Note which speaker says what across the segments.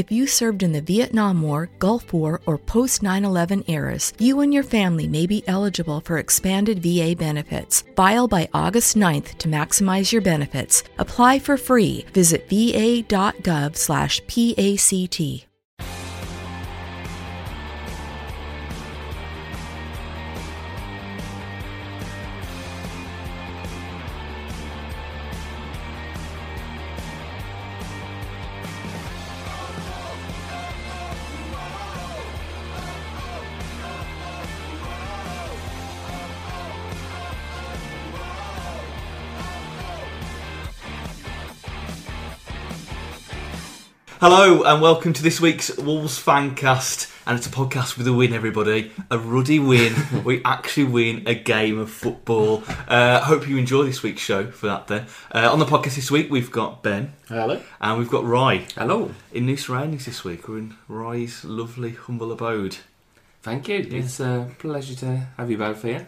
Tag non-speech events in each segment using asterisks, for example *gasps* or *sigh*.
Speaker 1: If you served in the Vietnam War, Gulf War, or post 9 11 eras, you and your family may be eligible for expanded VA benefits. File by August 9th to maximize your benefits. Apply for free. Visit va.gov/pact.
Speaker 2: Hello and welcome to this week's Wolves Fancast, and it's a podcast with a win, everybody. A ruddy win. *laughs* we actually win a game of football. Uh, hope you enjoy this week's show for that. Then uh, on the podcast this week we've got Ben
Speaker 3: Hello.
Speaker 2: and we've got Rye
Speaker 4: Hello.
Speaker 2: in new surroundings this week. We're in Rye's lovely humble abode.
Speaker 4: Thank you. It's a pleasure to have you both here.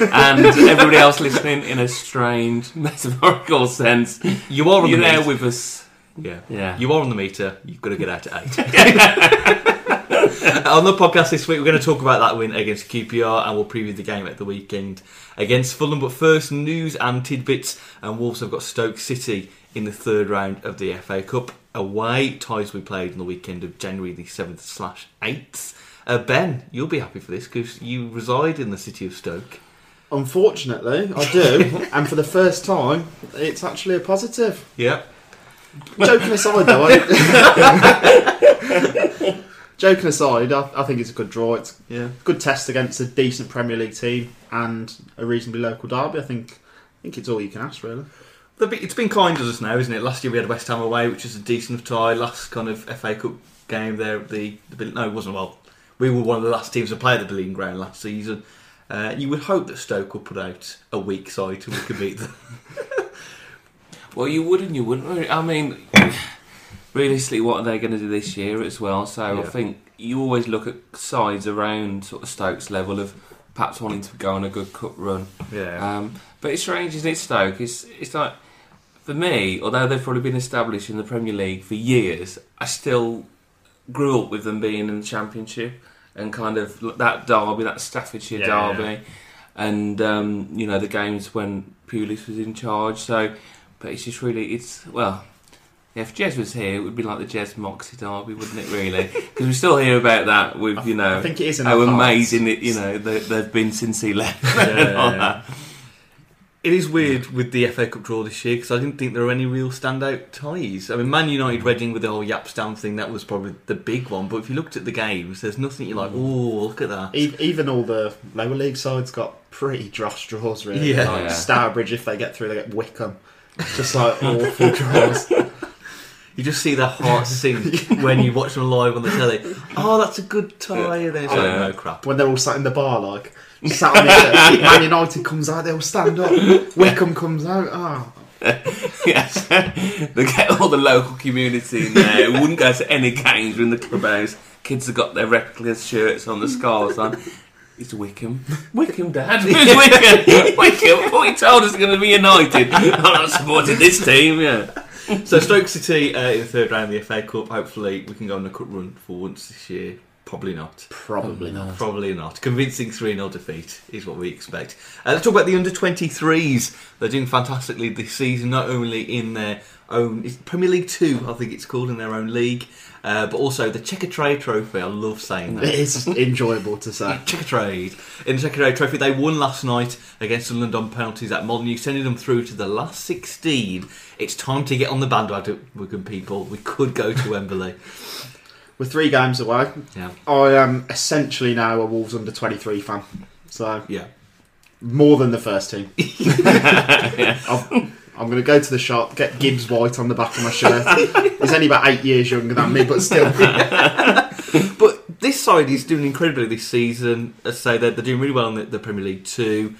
Speaker 4: and *laughs* everybody else listening in a strange *laughs* metaphorical sense.
Speaker 2: You are on
Speaker 4: You're
Speaker 2: the
Speaker 4: there with us.
Speaker 2: Yeah.
Speaker 4: Yeah.
Speaker 2: You are on the meter. You've got to get out at eight. *laughs* *laughs* on the podcast this week, we're going to talk about that win against QPR and we'll preview the game at the weekend against Fulham. But first, news and tidbits. And Wolves have got Stoke City in the third round of the FA Cup away. Ties we played on the weekend of January the 7th slash 8th. Uh, ben, you'll be happy for this because you reside in the city of Stoke.
Speaker 3: Unfortunately, I do, *laughs* and for the first time, it's actually a positive.
Speaker 2: Yeah.
Speaker 3: Joking aside, though, I, *laughs* joking aside, I, I think it's a good draw. It's
Speaker 2: Yeah.
Speaker 3: good test against a decent Premier League team and a reasonably local derby. I think, I think it's all you can ask, really.
Speaker 2: It's been kind to us now, isn't it? Last year we had West Ham away, which was a decent tie. Last kind of FA Cup game there, the, the no, it wasn't. Well, we were one of the last teams to play at the Boleyn Ground last season. Uh, you would hope that Stoke would put out a weak side and we could beat them.
Speaker 4: Well, you would and you wouldn't. I mean, *sighs* realistically, what are they going to do this year as well? So I think you always look at sides around sort of Stoke's level of perhaps wanting to go on a good cup run.
Speaker 2: yeah,
Speaker 4: Um, but it's strange, isn't it, Stoke? It's, it's like, for me, although they've probably been established in the Premier League for years, I still grew up with them being in the Championship and kind of that derby, that Staffordshire
Speaker 3: Yeah,
Speaker 4: derby, and, um, you know, the games when Pulis was in charge. So, but it's just really, it's, well, yeah, if Jez was here, it would be like the Jez Moxey derby, wouldn't it, really? *laughs* Because we still hear about that with, you know,
Speaker 3: I think it is in
Speaker 4: how
Speaker 3: our
Speaker 4: amazing it, you know, they, they've been since he left.
Speaker 2: Yeah, *laughs*
Speaker 4: and
Speaker 2: yeah. it is weird with the FA Cup draw this year because I didn't think there were any real standout ties. I mean, Man United Reading with the whole Jaap Stam thing that was probably the big one. But if you looked at the games, there's nothing you're like, oh, look at that.
Speaker 3: E- Even all the lower league sides got pretty dross draws, really.
Speaker 2: Yeah.
Speaker 3: Like
Speaker 4: Yeah.
Speaker 3: Stourbridge, if they get through, they get Wycombe. It's just like awful *laughs* draws.
Speaker 2: You just see their heart *laughs* sink when you watch them live on the telly. Oh, that's a good tie. And then it's like,
Speaker 4: Yeah.
Speaker 2: no crap.
Speaker 3: when they're all sat in the bar, like sat on it. *laughs* Man United comes out, they all stand up. Wycombe comes out. Oh,
Speaker 4: yes, they get all the local community in there. who wouldn't go to any games in the clubhouse. Kids have got their replica shirts on, the scarves on. It's Wycombe. *laughs* Wycombe, Dad. Wycombe? *laughs* Wycombe. Thought you told us is going to be United. *laughs* I'm not supporting this team. Yeah.
Speaker 2: So Stoke City uh, in the third round of the FA Cup. Hopefully, we can go on a cup run for once this year. Probably not.
Speaker 3: probably not.
Speaker 2: Probably not. Convincing 3 0 defeat is what we expect. Uh, let's talk about the under 23s. They're doing fantastically this season, not only in their own it's Premier League 2, I think it's called, in their own league, uh, but also the Checkatrade Trophy. I love saying that.
Speaker 3: It is *laughs* enjoyable to say. *laughs*
Speaker 2: Checkatrade. In the Checkatrade Trophy, they won last night against Sunderland on penalties at Molineux, sending them through to the last 16. It's time to get on the bandwagon, people. We could go to *laughs* Wembley.
Speaker 3: We're three games away.
Speaker 2: Yeah.
Speaker 3: I am essentially now a Wolves under 23 fan. So,
Speaker 2: Yeah.
Speaker 3: more than the first team. I've, *laughs* I'm going to go to the shop, get Gibbs White on the back of my shirt. He's only about eight years younger than me, but still. *laughs*
Speaker 2: But this side is doing incredibly this season. As I say, they're, they're doing really well in the, the Premier League too.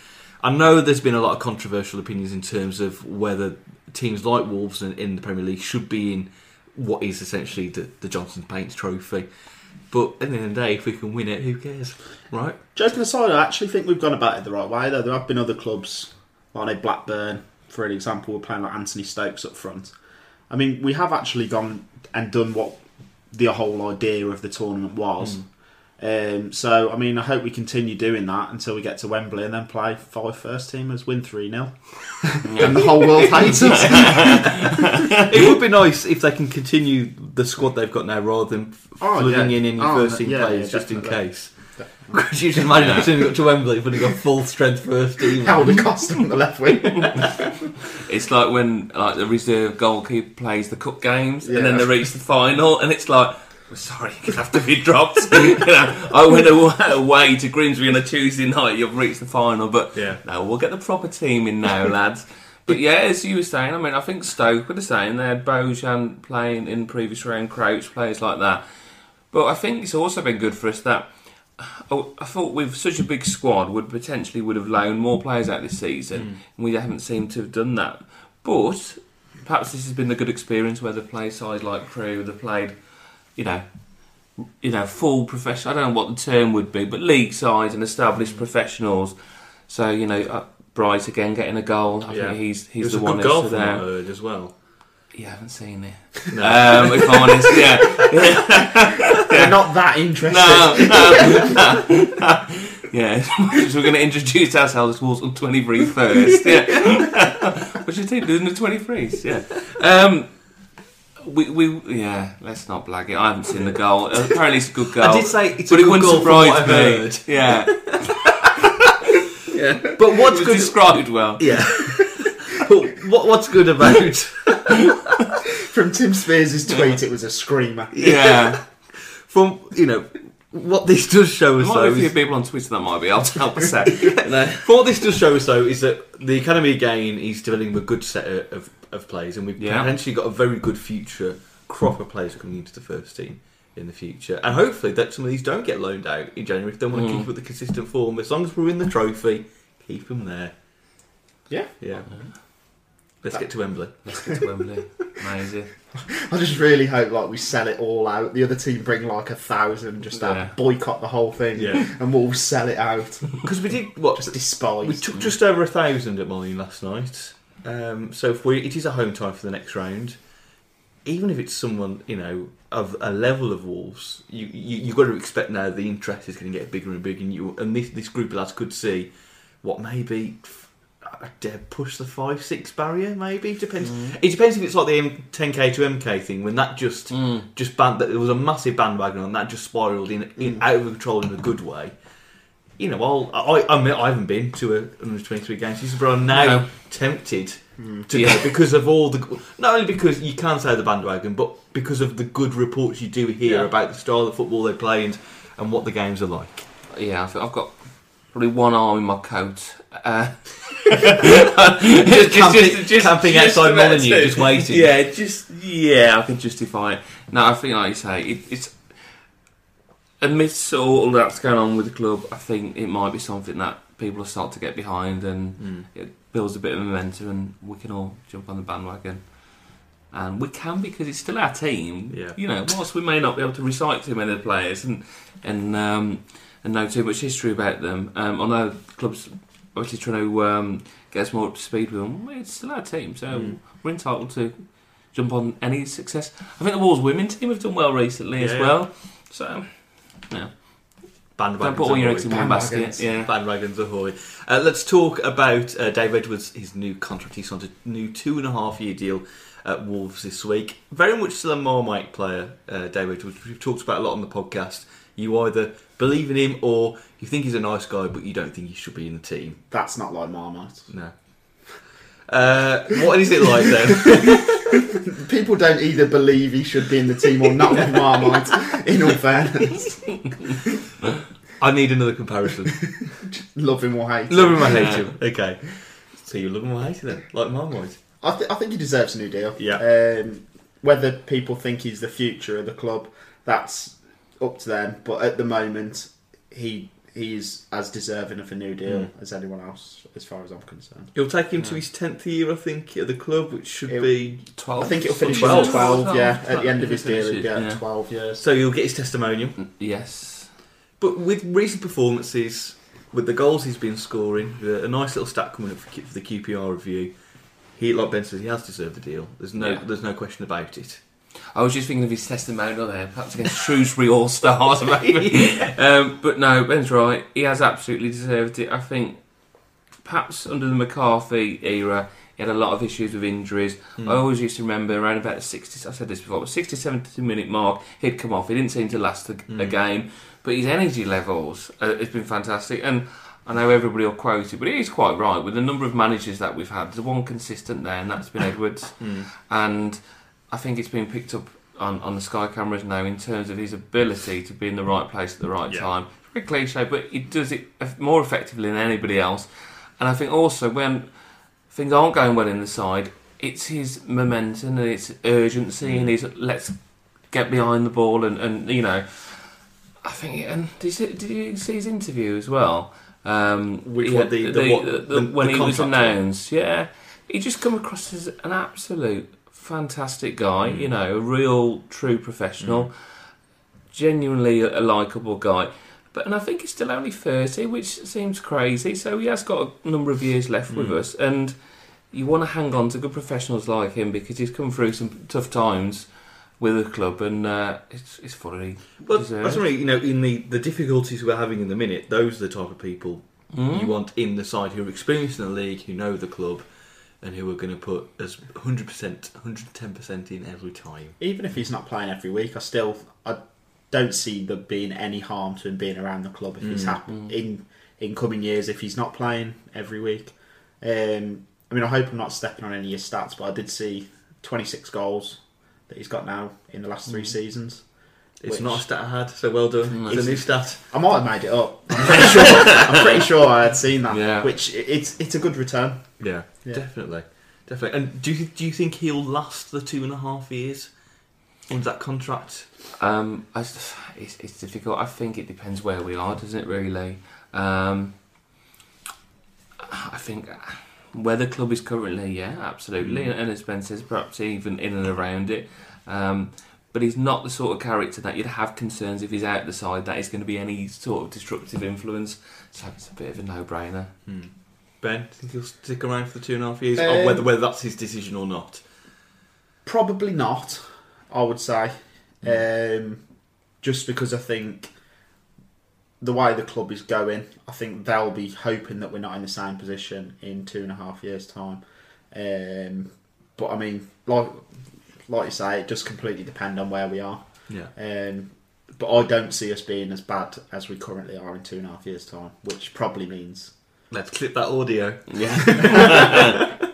Speaker 2: I know there's been a lot of controversial opinions in terms of whether teams like Wolves in, in the Premier League should be in what is essentially the, the Johnstone's Paint Trophy. But at the end of the day, if we can win it, who cares, right?
Speaker 3: Joking aside, I actually think we've gone about it the right way, though. There have been other clubs, like Blackburn, for an example, were playing like Anthony Stokes up front. I mean, we have actually gone and done what the whole idea of the tournament was. Hmm. Um, so, I mean, I hope we continue doing that until we get to Wembley and then play five first teamers, win 3 0. and the whole world hates us. *laughs*
Speaker 2: it would be nice if they can continue the squad they've got now rather than
Speaker 3: Oh,
Speaker 2: flooding
Speaker 3: yeah.
Speaker 2: in any
Speaker 3: Oh,
Speaker 2: first team
Speaker 3: yeah,
Speaker 2: players
Speaker 3: yeah,
Speaker 2: just in case. Could you just imagine as soon as we got to Wembley, putting a full strength first team?
Speaker 3: Helder Costa on the left wing. *laughs*
Speaker 4: It's like when like the reserve goalkeeper plays the cup games and then they reach the final and it's like, "We're *laughs* sorry, you have to be dropped. *laughs* you know, I went away, to Grimsby on a Tuesday night. You've reached the final, but
Speaker 2: Yeah.
Speaker 4: no, we'll get the proper team in now, *laughs* lads. But yeah, as you were saying, I mean, I think Stoke were the same. They had Bojan playing in previous round, Crouch players like that. But I think it's also been good for us that oh, I thought with such a big squad would potentially would have loaned more players out this season, mm. and we haven't seemed to have done that. But perhaps this has been a good experience where they've played sides like Crewe, they've played, you know, you know, full professional. I don't know what the term would be, but league sides and established professionals. So you know, uh, Bright again getting a goal. I
Speaker 2: Yeah.
Speaker 4: think he's he's
Speaker 2: was
Speaker 4: the
Speaker 2: a
Speaker 4: one
Speaker 2: good goal
Speaker 4: that's
Speaker 2: from what
Speaker 4: there.
Speaker 2: heard as well.
Speaker 4: You haven't seen it,
Speaker 2: No.
Speaker 4: um, if I'm honest. Yeah, *laughs* *laughs*
Speaker 3: They're not that interested.
Speaker 4: no, no, no. *laughs* Yeah, so we're going to introduce ourselves towards on 23 first. Yeah. What's your team doing the 23s? Yeah. Um, we, we, yeah, let's not blag it. I haven't seen the goal. Apparently, it's a good goal.
Speaker 2: I did say it's a
Speaker 4: but it
Speaker 2: good
Speaker 4: wouldn't
Speaker 2: goal from
Speaker 4: surprise
Speaker 2: what I've
Speaker 4: me.
Speaker 2: heard. *laughs*
Speaker 4: Yeah. yeah.
Speaker 2: But what's
Speaker 4: it was
Speaker 2: good?
Speaker 4: described well.
Speaker 2: Yeah. *laughs* but what, what's good about? *laughs*
Speaker 3: From Tim Spiers' tweet, it was a screamer.
Speaker 4: Yeah.
Speaker 2: From you know, what this does show
Speaker 4: There
Speaker 2: us
Speaker 4: might
Speaker 2: though
Speaker 4: be a few
Speaker 2: is,
Speaker 4: people on Twitter that might be able to help us out. No.
Speaker 2: from what this does show us though is that the academy again is developing a good set of, of, of players, and we've
Speaker 4: Yeah.
Speaker 2: potentially got a very good future crop of players coming into the first team in the future, and hopefully that some of these don't get loaned out in January if they want to
Speaker 4: Mm.
Speaker 2: keep up the consistent form. As long as we're in the trophy, keep them there.
Speaker 3: Yeah.
Speaker 2: Yeah. Let's get to Wembley.
Speaker 4: Let's get to Wembley. Amazing. *laughs*
Speaker 3: I just really hope like we sell it all out. The other team bring like a thousand, just
Speaker 4: Yeah.
Speaker 3: that boycott the whole thing,
Speaker 2: Yeah.
Speaker 3: and we'll sell it out. *laughs*
Speaker 2: Because we did what
Speaker 3: Just despise.
Speaker 2: We took just over a thousand at Molineux last night. Um, so if we, it is a home time for the next round. Even if it's someone you know of a level of Wolves, you you you've got to expect now the interest is going to get bigger and bigger. And you and this this group of lads could see what maybe I dare push the five six barrier. Maybe depends. It depends if it's like the M- 10k to MK thing when that just
Speaker 4: Mm.
Speaker 2: just band that there was a massive bandwagon and that just spiraled in, in out of control in a good way. You know, I'll, I I mean, I haven't been to a under twenty three games, season, but I'm now
Speaker 4: No.
Speaker 2: tempted to
Speaker 4: Yeah.
Speaker 2: go because of all the not only because you can say the bandwagon, but because of the good reports you do hear
Speaker 3: Yeah.
Speaker 2: about the style of football they play and and what the games are like.
Speaker 4: Yeah, I think I've got probably one arm in my coat. Uh, *laughs* just,
Speaker 2: camping- camping outside
Speaker 4: Molineux,
Speaker 2: just waiting.
Speaker 4: Yeah, just yeah, I can justify it. No, I think like you say, it, it's amidst all that's going on with the club. I think it might be something that people will start to get behind, and it builds a bit of momentum, and we can all jump on the bandwagon. And we can because it's still our team.
Speaker 2: Yeah.
Speaker 4: You know, whilst we may not be able to recite too many of the players and and um, and know too much history about them, um, know the club's obviously trying to um, get us more up to speed with them. It's still our team, so
Speaker 2: Mm.
Speaker 4: we're entitled to jump on any success. I think the Wolves women team have done well recently as
Speaker 2: Yeah.
Speaker 4: well. So, yeah.
Speaker 2: Bandwagons
Speaker 4: Don't put all your eggs in one basket. Yeah.
Speaker 2: Bandwagons ahoy. Uh, let's talk about uh, Dave Edwards, his new contract. He signed a new two and a half year deal at Wolves this week. Very much still a Marmite player, uh, Dave Edwards, we've talked about a lot on the podcast. You either believe in him or you think he's a nice guy, but you don't think he should be in the team.
Speaker 3: That's not like Marmite.
Speaker 2: No. Uh, what is it like then? *laughs*
Speaker 3: People don't either believe he should be in the team or not with Marmite. In all fairness,
Speaker 2: I need another comparison. *laughs*
Speaker 3: love him or hate. him.
Speaker 2: love him or hate him. Okay. So you love him or hate him then? Like Marmite?
Speaker 3: I, th- I think he deserves a new deal.
Speaker 2: Yeah.
Speaker 3: Um, whether people think he's the future of the club, that's up to them. But at the moment, he he's as deserving of a new deal
Speaker 2: Mm.
Speaker 3: as anyone else, as far as I'm concerned.
Speaker 2: It'll take him to his 10th year, I think, at the club, which should
Speaker 3: It'll-
Speaker 2: be
Speaker 4: 12.
Speaker 3: I think it'll finish
Speaker 2: 12.
Speaker 3: at 12, yeah. At the end of his deal,
Speaker 4: finish
Speaker 3: he'll
Speaker 4: it,
Speaker 3: get
Speaker 4: yeah.
Speaker 3: 12 years.
Speaker 2: So you'll get his testimonial.
Speaker 4: Yes.
Speaker 2: But with recent performances, with the goals he's been scoring, a nice little stat coming up for, for the QPR review, he, like Ben says, he has deserved the deal. There's no,
Speaker 4: Yeah.
Speaker 2: there's no question about it.
Speaker 4: I was just thinking of his testimonial there, perhaps against Shrewsbury All Stars, *laughs* maybe. *laughs* um, but no, Ben's right. He has absolutely deserved it. I think perhaps under the McCarthy era, he had a lot of issues with injuries.
Speaker 2: Hmm.
Speaker 4: I always used to remember around about the 60, I said this before, but 60, 70 minute mark, he'd come off. He didn't seem to last a, a game, but his energy levels, uh, it's been fantastic. And I know everybody will quote it, but he is quite right. With the number of managers that we've had, there's one consistent there, and that's been *laughs* Edwards. And I think it's been picked up on, on the Sky cameras now in terms of his ability to be in the right place at the right
Speaker 2: Yeah.
Speaker 4: time. Very cliche, but he does it more effectively than anybody else. And I think also when things aren't going well in the side, it's his momentum and its urgency and his let's get behind the ball and, and you know. I think and did you, see, did you see his interview as well? Um,
Speaker 2: Which one? The- the what? The-
Speaker 4: when
Speaker 2: the
Speaker 4: he was announced, yeah, he just come across as an absolute fantastic guy.
Speaker 2: Mm.
Speaker 4: You know, a real true professional, genuinely a, a likable guy. But and I think he's still only thirty, which seems crazy. So he has got a number of years left with
Speaker 2: Mm.
Speaker 4: us, and you want to hang on to good professionals like him because he's come through some tough times with the club, and uh, it's it's fully
Speaker 2: But
Speaker 4: deserved.
Speaker 2: that's really, you know, in the, the difficulties we're having in the minute, those are the type of people
Speaker 4: Mm.
Speaker 2: you want in the side who are experienced in the league, who know the club, and who are going to put as 100%, 110% in every time.
Speaker 3: Even if he's not playing every week, I still I don't see there being any harm to him being around the club if he's
Speaker 2: Mm.
Speaker 3: happy in in coming years if he's not playing every week. Um, I mean, I hope I'm not stepping on any of his stats, but I did see 26 goals that he's got now in the last three seasons.
Speaker 2: It's
Speaker 3: Which-
Speaker 2: not a stat I had, so well done.
Speaker 4: Mm.
Speaker 2: It's a new stat.
Speaker 3: I might have made it up. *laughs* I'm pretty sure. I'm pretty sure I had seen that.
Speaker 4: Yeah.
Speaker 3: Which it's it's a good return.
Speaker 2: Yeah,
Speaker 3: Yeah.
Speaker 2: definitely. Definitely. And do you, do you think he'll last the two and a half years on that contract?
Speaker 4: Um, it's, it's difficult. I think it depends where we are, doesn't it? Really. Um, I think where the club is currently, yeah, absolutely,
Speaker 2: Mm.
Speaker 4: and as Ben says, perhaps even in and around it. Um, but he's not the sort of character that you'd have concerns if he's out the side that he's going to be any sort of disruptive influence. So it's a bit of a no-brainer.
Speaker 2: Hmm. Ben, think he'll stick around for the two and a half years?
Speaker 3: Um,
Speaker 2: or whether, whether that's his decision or not?
Speaker 3: Probably not. I would say, um, just because I think the way the club is going, I think they'll be hoping that we're not in the same position in two and a half years' time. Um, but I mean, like like you say, it does completely depend on where we are.
Speaker 2: Yeah.
Speaker 3: Um, but I don't see us being as bad as we currently are in two and a half years' time, which probably means.
Speaker 2: Let's clip that audio.
Speaker 4: Yeah. *laughs*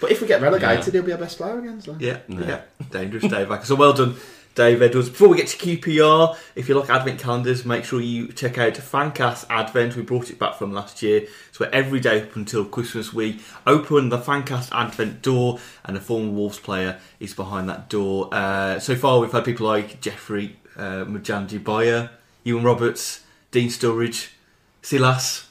Speaker 3: But if we get relegated,
Speaker 4: Yeah.
Speaker 3: he'll be our best player again. So.
Speaker 2: Yeah,
Speaker 4: Yeah.
Speaker 2: yeah. Dangerous Dave Acker. So well done, Dave Edwards. Before we get to QPR, if you like advent calendars, make sure you check out Fancast Advent. We brought it back from last year. Where every day up until Christmas we open the Fancast Advent door and a former Wolves player is behind that door. Uh, so far we've had people like Jeffrey uh, Majanji Bayer, Iwan Roberts, Dean Sturridge, Silas.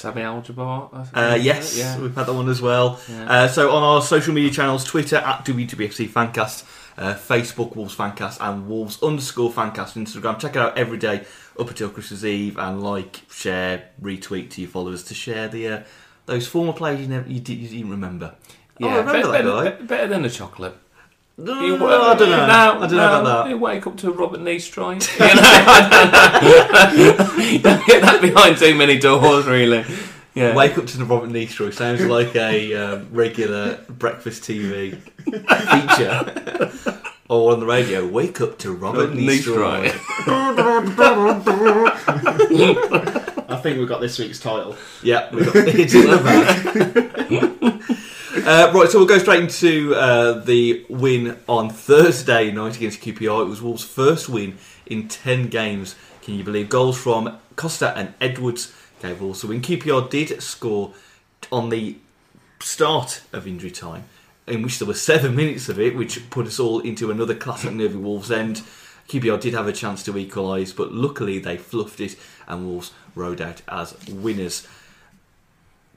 Speaker 4: Sammy Aljabar. I think.
Speaker 2: Uh, yes,
Speaker 4: Yeah.
Speaker 2: we've had that one as well.
Speaker 4: Yeah.
Speaker 2: Uh, so on our social media channels, Twitter at WWFC Fancast, uh, Facebook Wolves Fancast, and Wolves underscore Fancast Instagram. Check it out every day up until Christmas Eve, and like, share, retweet to your followers to share the uh, those former players you never you, did, you didn't remember. oh, I remember
Speaker 4: better,
Speaker 2: that
Speaker 4: better,
Speaker 2: guy.
Speaker 4: better than a chocolate.
Speaker 2: No,
Speaker 4: You-
Speaker 2: I don't know.
Speaker 4: No,
Speaker 2: I don't know
Speaker 4: no,
Speaker 2: about
Speaker 4: You wake up to Robert Niestroj. *laughs* You know, you don't get that behind too many doors, really. Yeah.
Speaker 2: Wake up to the Robert Niestroj sounds like a um, regular breakfast TV feature. or on the radio, wake up to Robert
Speaker 4: Robert
Speaker 2: Niestroj.
Speaker 3: I think we've got this week's title.
Speaker 2: Yeah, we've got it's in the bag. *laughs* uh, right, so we'll go straight into uh, the win on Thursday night against QPR. It was Wolves' first win in 10 games. Can you believe? Goals from Costa and Edwards gave Wolves a win. QPR did score on the start of injury time, in which there were seven *laughs* minutes of it, which put us all into another classic nervy Wolves end. QPR did have a chance to equalise, but luckily they fluffed it and Wolves rode out as winners.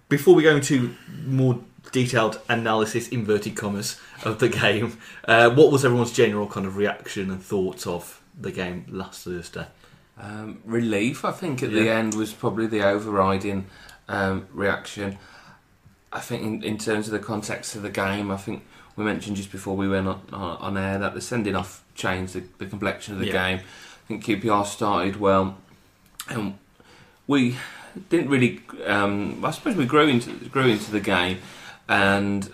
Speaker 2: Before we go into more detailed analysis, inverted commas, of the game, uh, what was everyone's general kind of reaction and thoughts of the game last Thursday?
Speaker 4: Um, relief, I think, at the end was probably the overriding um, reaction. I think, in, in terms of the context of the game, I think we mentioned just before we went on, on, on air that the sending off changed the, the complexion of the
Speaker 2: Yeah.
Speaker 4: game. I think QPR started well, and we didn't really. Um, I suppose we grew into grew into the game, and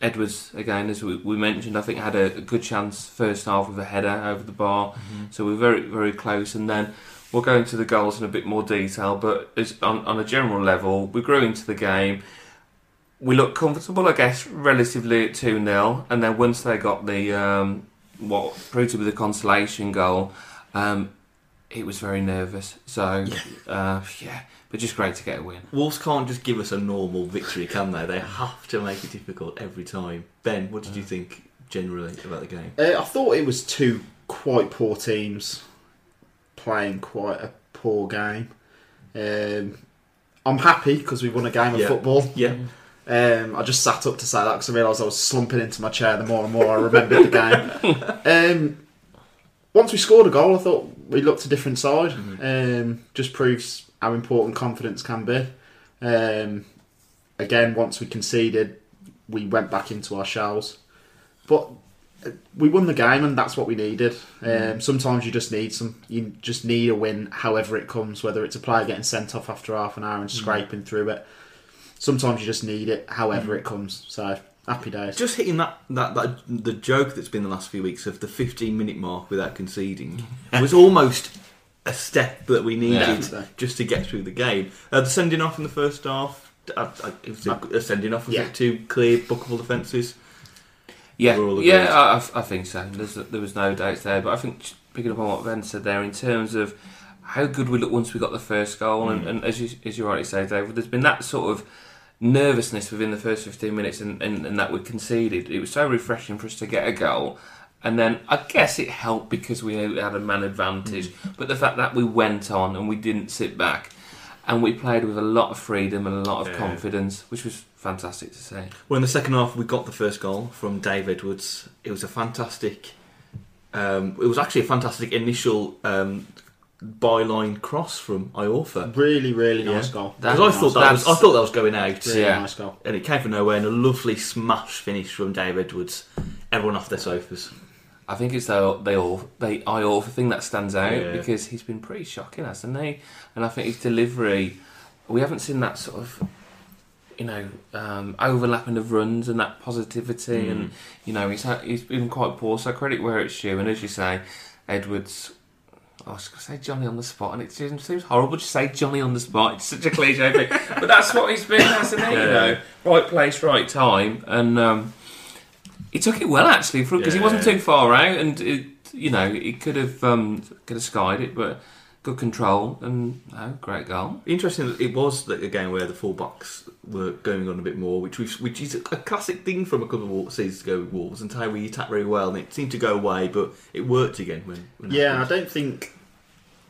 Speaker 4: Edwards again, as we, we mentioned, I think had a, a good chance first half with a header over the bar. So we were very very close, and then we'll go into the goals in a bit more detail. But as, on on a general level, we grew into the game. We looked comfortable, I guess, relatively at two 0 and then once they got the um, what proved to be the consolation goal, um, it was very nervous. So uh, yeah, but just great to get a win.
Speaker 2: Wolves can't just give us a normal victory, can they? They have to make it difficult every time. Ben, what did you think generally about the game?
Speaker 3: Uh, I thought it was two quite poor teams playing quite a poor game. Um, I'm happy because we won a game of
Speaker 2: Yeah.
Speaker 3: football.
Speaker 2: Yeah,
Speaker 3: Um, I just sat up to say that because I realised I was slumping into my chair the more and more I remembered the game. *laughs* Um, once we scored a goal, I thought we looked a different side. Um, just proves how important confidence can be. Um, again, once we conceded, we went back into our shells. But uh, we won the game, and that's what we needed. Um, sometimes you just need some. You just need a win, however it comes. Whether it's a player getting sent off after half an hour and scraping through it. Sometimes you just need it, however it comes. So happy days.
Speaker 2: just hitting that, that that the joke that's been the last few weeks of the 15 minute mark without conceding *laughs* was almost a step that we needed
Speaker 3: Yeah.
Speaker 2: just to get through the game. Uh, the sending off in the first half, uh, uh, it was a, a sending off. Was
Speaker 3: Yeah.
Speaker 2: it two clear bookable defences?
Speaker 4: Yeah,
Speaker 2: We're all
Speaker 4: yeah. I, I- I think so. There's, there was no doubts there, but I think picking up on what Ben said there in terms of how good we looked once we got the first goal, and, and as you as you rightly say, David, there's been that sort of nervousness within the first 15 minutes, and, and, and that we conceded. It was so refreshing for us to get a goal. And then I guess it helped because we had a man advantage, but the fact that we went on and we didn't sit back, and we played with a lot of freedom and a lot of
Speaker 2: Yeah.
Speaker 4: confidence, which was fantastic to see.
Speaker 2: Well, in the second half, we got the first goal from Dave Edwards. It was a fantastic. Um, it was actually a fantastic initial um, byline cross from Iorfa.
Speaker 3: Really, really
Speaker 2: Yeah.
Speaker 3: nice goal.
Speaker 2: Because I thought that was, I thought that was going out,
Speaker 3: really
Speaker 4: Yeah.
Speaker 3: nice goal.
Speaker 2: and it came from nowhere. And a lovely smash finish from Dave Edwards. Everyone off their sofas.
Speaker 4: I think it's the they all they I all the thing that stands out
Speaker 2: Yeah.
Speaker 4: because he's been pretty shocking, hasn't he? And I think his delivery, we haven't seen that sort of, you know, um, overlapping of runs and that positivity,
Speaker 2: Mm.
Speaker 4: and you know he's he's been quite poor. So credit where it's due, and as you say, Edwards. I was going to say Johnny on the spot, and it seems, seems horrible to say Johnny on the spot. It's such a cliche thing, but that's what he's been, hasn't he? You know, right place, right time, and um, he took it well actually because he wasn't
Speaker 2: Yeah.
Speaker 4: too far out, and it, you know he could have um, could have skied it, but good control and no, great goal.
Speaker 2: Interesting that it was that again where the fullbacks were going on a bit more, which we've, which is a classic thing from a couple of seasons ago with Wolves, and how we attacked very well, and it seemed to go away, but it worked again when. when
Speaker 3: Yeah, I don't think.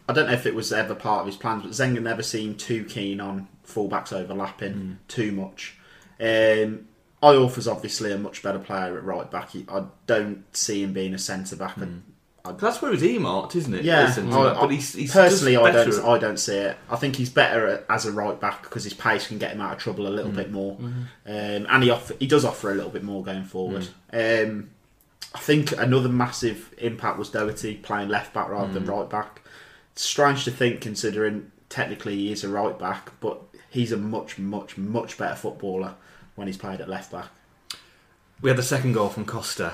Speaker 3: I don't know if it was ever part of his plans, but Zenga never seemed too keen on fullbacks overlapping
Speaker 2: Mm.
Speaker 3: too much. Um, Iorfa's obviously a much better player at right back. He- I don't see him being a centre back.
Speaker 2: Mm. That's where he's earmarked, isn't it?
Speaker 3: Yeah, I-
Speaker 2: but he's, he's
Speaker 3: Personally, I don't.
Speaker 2: at-
Speaker 3: I don't see it. I think he's better at, as a right back because his pace can get him out of trouble a
Speaker 2: Mm.
Speaker 3: little bit more,
Speaker 2: Mm-hmm.
Speaker 3: um, and he offer, he does offer a little bit more going forward. Um, I think another massive impact was Doherty playing left back rather
Speaker 2: Mm.
Speaker 3: than right back. It's strange to think, considering technically he is a right back, but he's a much, much, much better footballer when he's played at left back.
Speaker 2: We had the second goal from Costa.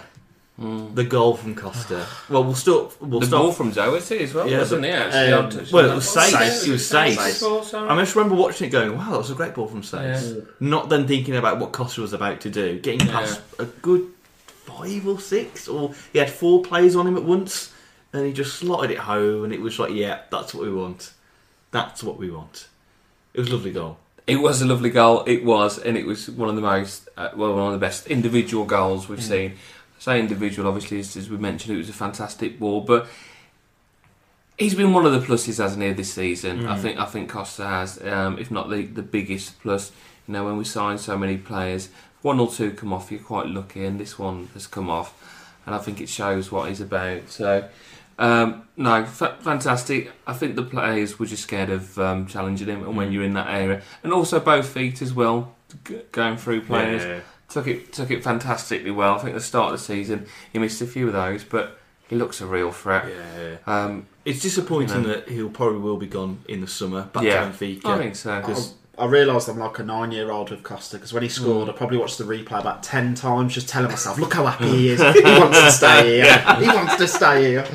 Speaker 2: The goal from Costa. Well, we'll still we'll
Speaker 4: the
Speaker 2: stop.
Speaker 4: ball from Doherty as well,
Speaker 2: Yeah,
Speaker 4: wasn't
Speaker 2: but-
Speaker 4: it? Actually,
Speaker 3: um,
Speaker 4: on
Speaker 2: well, it was
Speaker 4: Saiss.
Speaker 2: Saiss. It was
Speaker 4: Saiss. Saiss.
Speaker 2: I just remember watching it going, wow, that was a great ball from Saiss.
Speaker 4: Yeah.
Speaker 2: Not then thinking about what Costa was about to do. Getting past a good five or six, or he had four players on him at once, and he just slotted it home, and it was like, yeah, that's what we want. That's what we want. It was a lovely goal.
Speaker 4: It was a lovely goal. It was, and it was one of the most, uh, well, one of the best individual goals we've seen. Say individual, obviously, as, as we mentioned, it was a fantastic ball, but he's been one of the pluses, hasn't he, this season? I think I think Costa has, um, if not the the biggest plus. You know, when we sign so many players, one or two come off, you're quite lucky, and this one has come off, and I think it shows what he's about. So. Um, no, f- fantastic. I think the players were just scared of um, challenging him, and when
Speaker 2: Mm.
Speaker 4: you're in that area, and also both feet as well, g- going through players took it took it fantastically well. I think at the start of the season he missed a few of those, but he looks a real threat.
Speaker 2: Yeah.
Speaker 4: Um,
Speaker 2: It's disappointing
Speaker 4: You know.
Speaker 2: that he'll probably will be gone in the summer. Back
Speaker 4: Yeah.
Speaker 2: to Benfica.
Speaker 4: I think so.
Speaker 3: I,
Speaker 2: Because-
Speaker 3: I realised I'm like a nine-year-old with Costa because when he scored, I probably watched the replay about ten times, just telling myself, "Look how happy he is. *laughs* He wants to stay here. *laughs* He wants to stay here."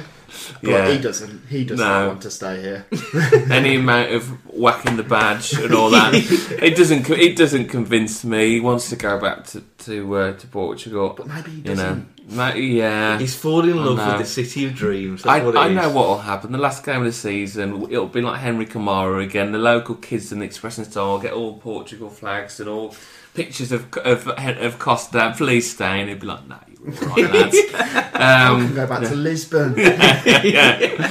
Speaker 3: But
Speaker 4: Yeah.
Speaker 3: he doesn't. He does
Speaker 4: No.
Speaker 3: not want to stay here. *laughs*
Speaker 4: any amount of whacking the badge and all that, *laughs* it doesn't co- it doesn't convince me. He wants to go back to to, uh, to Portugal.
Speaker 3: But maybe he
Speaker 4: You
Speaker 3: doesn't.
Speaker 4: know, Ma- yeah.
Speaker 2: He's fallen in
Speaker 4: I
Speaker 2: love
Speaker 4: know.
Speaker 2: with the city of dreams. That's
Speaker 4: I,
Speaker 2: what it
Speaker 4: I
Speaker 2: is.
Speaker 4: know what will happen. The last game of the season, it'll be like Henri Camara again. The local kids and the Express and Star will get all Portugal flags and all pictures of of, of Costa. Please stay. And he'll be like, "No, you're all right, lads."
Speaker 3: I *laughs*
Speaker 4: Um,
Speaker 3: can go back to Lisbon. *laughs*
Speaker 4: yeah.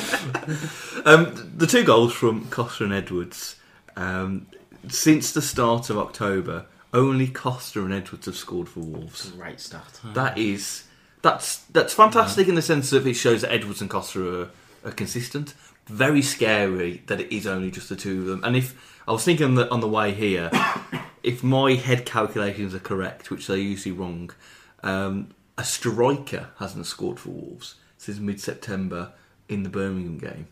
Speaker 2: Um, the two goals from Costa and Edwards. Um, since the start of October, only Costa and Edwards have scored for Wolves.
Speaker 3: Great start.
Speaker 2: That is that's that's fantastic in the sense that it shows that Edwards and Costa are, are consistent. Very scary that it is only just the two of them. And if I was thinking on the, on the way here, *coughs* if my head calculations are correct, which they're usually wrong, um, a striker hasn't scored for Wolves since mid-September in the Birmingham game.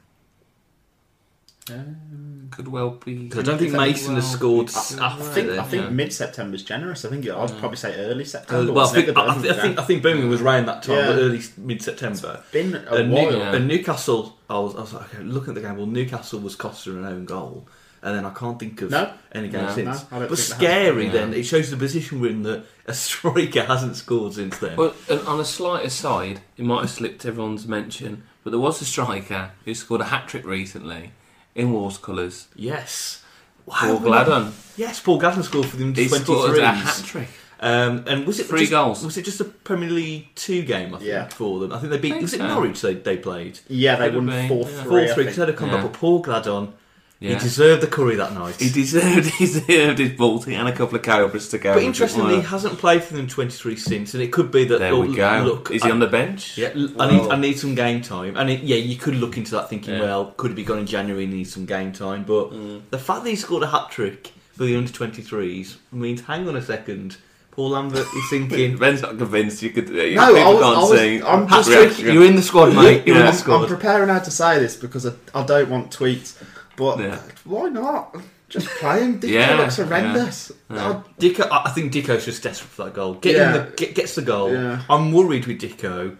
Speaker 4: Could well be.
Speaker 2: 'Cause I don't think
Speaker 4: could
Speaker 2: Mason has scored.
Speaker 4: be
Speaker 3: I think I
Speaker 2: Yeah.
Speaker 3: think mid September's generous. I think I'd probably say early September.
Speaker 2: Uh, well, I think, I, I think, I
Speaker 3: Birmingham
Speaker 2: think I think Birmingham was around that time,
Speaker 3: Yeah.
Speaker 2: but early mid September.
Speaker 3: game? been a
Speaker 2: And,
Speaker 3: while.
Speaker 2: New,
Speaker 4: Yeah.
Speaker 2: and Newcastle, I was, I was like, okay, looking at the game. Well, Newcastle was costing an own goal, and then I can't think of
Speaker 3: No.
Speaker 2: any game
Speaker 4: No.
Speaker 2: since.
Speaker 3: No, I
Speaker 2: but
Speaker 3: think there has
Speaker 2: scary
Speaker 4: been.
Speaker 2: then. It shows the position we're in that a striker hasn't scored since then.
Speaker 4: Well, on a slight aside, it might have slipped everyone's mention, but there was a striker who scored a hat trick recently in Wolves colours.
Speaker 2: yes,
Speaker 4: Paul
Speaker 2: Wow.
Speaker 4: Gladon.
Speaker 2: Yes, Paul Gladon scored for them
Speaker 4: He
Speaker 2: twenty
Speaker 4: scored a hat trick.
Speaker 2: Um, and was it
Speaker 4: Three
Speaker 2: just,
Speaker 4: goals.
Speaker 2: Was it just a Premier League two game? I think
Speaker 3: Yeah.
Speaker 2: for them. I think they beat.
Speaker 4: think
Speaker 2: was it
Speaker 4: so.
Speaker 2: Norwich? They, they played
Speaker 3: yeah, they
Speaker 4: Could
Speaker 3: won four
Speaker 4: yeah.
Speaker 3: three.
Speaker 2: four
Speaker 3: I
Speaker 2: three.
Speaker 3: think.
Speaker 2: Because they'd have come
Speaker 4: Yeah.
Speaker 2: back. But Paul Gladon,
Speaker 4: Yeah.
Speaker 2: he deserved the curry that night.
Speaker 4: He deserved, *laughs* he deserved his Baltic and a couple of cobras to go.
Speaker 2: But interestingly, he hasn't played for them 23 since, and it could be that.
Speaker 4: there
Speaker 2: oh,
Speaker 4: we go.
Speaker 2: Look,
Speaker 4: Is he
Speaker 2: I,
Speaker 4: on the bench?
Speaker 2: Yeah, l- I need. I need some game time, and it, yeah, you could look into that thinking,
Speaker 4: Yeah.
Speaker 2: well, could he be gone in January and need some game time? But
Speaker 4: Mm.
Speaker 2: the fact that he scored a hat trick for the under 23s means, hang on a second, Paul Lambert is *laughs* thinking.
Speaker 4: Ben's not convinced. You could. You
Speaker 3: No,
Speaker 4: people
Speaker 3: I was-
Speaker 4: can't
Speaker 3: I was- I'm just
Speaker 2: trick, you're in the squad, mate. You're in
Speaker 4: Yeah.
Speaker 2: the
Speaker 3: I'm,
Speaker 2: squad.
Speaker 3: I'm preparing how to say this because I, I don't want tweets, but
Speaker 4: Yeah.
Speaker 3: why not? Just play him. Dicko
Speaker 4: Yeah,
Speaker 3: looks horrendous.
Speaker 4: yeah.
Speaker 3: I-
Speaker 2: Dicko, I I think Dicko's just desperate for that goal. Get
Speaker 3: Yeah.
Speaker 2: him the, get, gets the goal.
Speaker 3: Yeah.
Speaker 2: I'm worried with Dicko,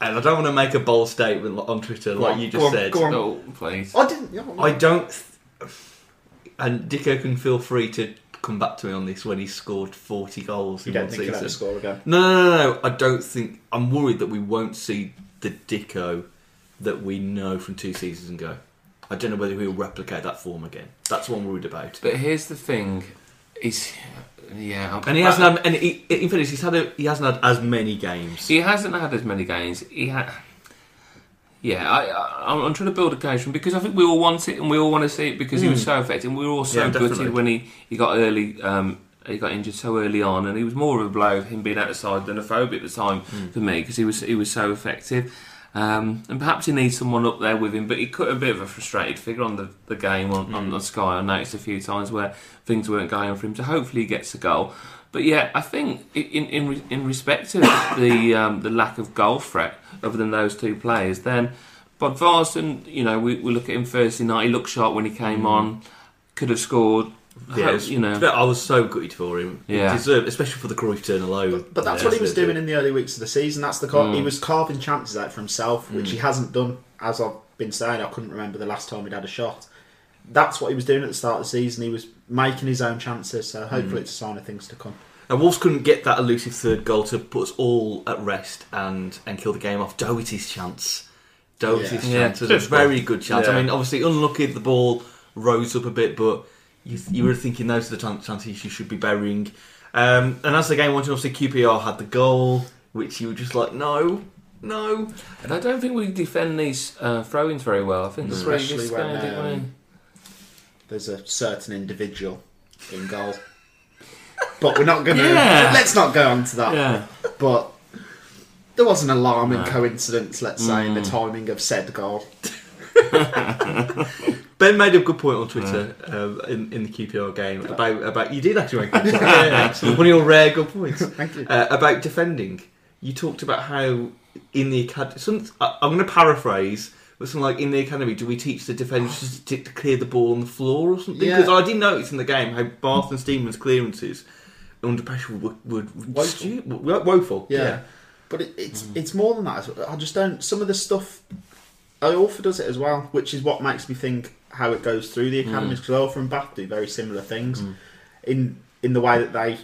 Speaker 2: and I don't want to make a bold statement on Twitter
Speaker 3: Go
Speaker 2: like
Speaker 3: on,
Speaker 2: you
Speaker 3: go
Speaker 2: just
Speaker 3: on,
Speaker 2: said.
Speaker 3: go on.
Speaker 4: Oh, please.
Speaker 3: I didn't. yeah,
Speaker 2: I don't. Th- and Dicko can feel free to come back to me on this when he's scored 40 goals
Speaker 3: You
Speaker 2: in
Speaker 3: don't
Speaker 2: one
Speaker 3: think
Speaker 2: season.
Speaker 3: score again?
Speaker 2: No, no, no, no. I don't think. I'm worried that we won't see the Dicko that we know from two seasons ago. I don't know whether he'll replicate that form again. That's what I'm worried about.
Speaker 4: But here's the thing: he's yeah,
Speaker 2: And he hasn't had, and he, in fairness, he's had a, he hasn't had as many games.
Speaker 4: He hasn't had as many games. He had. Yeah, I, I, I'm- I'm trying to build a case from because I think we all want it and we all want to see it because he was so effective. And we were all so
Speaker 2: Hmm. Yeah,
Speaker 4: gutted
Speaker 2: definitely.
Speaker 4: when he, he got early. Um, he got injured so early on, and he was more of a blow of him being out the side than a phobia at the time
Speaker 2: Hmm.
Speaker 4: for me because he was he was so effective. Um, and perhaps he needs someone up there with him, but he cut a bit of a frustrated figure on the, the game on, on,
Speaker 2: Hmm.
Speaker 4: on Sky. I noticed a few times where things weren't going for him, so hopefully he gets a goal. But yeah, I think in in, in respect to *coughs* the um, the lack of goal threat other than those two players, then Bob Bodvarsson, you know, we, we look at him Thursday night. He looked sharp when he came on. Could have scored.
Speaker 2: Yeah,
Speaker 4: Hope- you know.
Speaker 2: but I was so gutted for him.
Speaker 4: Yeah.
Speaker 2: He deserved, especially for the Cruyff turn alone.
Speaker 3: But that's
Speaker 2: Yeah,
Speaker 3: what he was
Speaker 2: so-
Speaker 3: doing in the early weeks of the season. That's the car-
Speaker 4: Mm.
Speaker 3: he was carving chances out for himself, which he hasn't done. As I've been saying, I couldn't remember the last time he'd had a shot. That's what he was doing at the start of the season. He was making his own chances. So hopefully, it's a sign of things to come.
Speaker 2: And Wolves couldn't get that elusive third goal to put us all at rest and, and kill the game off. Doherty's chance. Doherty's
Speaker 4: Yeah.
Speaker 2: chance was a very good chance. I mean, obviously, unlucky the ball rose up a bit, but you, you were thinking those are the chan- chances you should be burying. Um, and as the game went on, obviously, QPR had the goal, which you were just like, no, no.
Speaker 4: And I don't think we defend these uh, throw-ins very well. I think that's where
Speaker 3: Especially
Speaker 4: this
Speaker 3: when,
Speaker 4: guy did
Speaker 3: um,
Speaker 4: win.
Speaker 3: There's a certain individual in goal, but we're not going to.
Speaker 4: Yeah.
Speaker 3: Let's not go on to that.
Speaker 4: Yeah.
Speaker 3: But there was an alarming
Speaker 4: No.
Speaker 3: coincidence, let's say, in the
Speaker 4: Mm.
Speaker 3: timing of said goal. *laughs*
Speaker 2: Ben made a good point on Twitter um, in, in the QPR game about about you did actually make a good *laughs* point. yeah, one of your rare good points *laughs*
Speaker 3: Thank you.
Speaker 2: uh, about defending. You talked about how in the academy. Some, I- I'm going to paraphrase, but something like in the academy, do we teach the defenders to, to clear the ball on the floor or something?
Speaker 3: Yeah.
Speaker 2: Because I did notice in the game how Batth and Stevens' clearances under pressure would, would
Speaker 3: Woeful.
Speaker 2: stu- wo- woeful.
Speaker 3: Yeah. But it, it's it's more than that. I just don't. Some of the stuff, Iorfa does it as well, which is what makes me think how it goes through the hmm. academies. Because Iorfa and Batth do very similar things hmm. in in the way that they.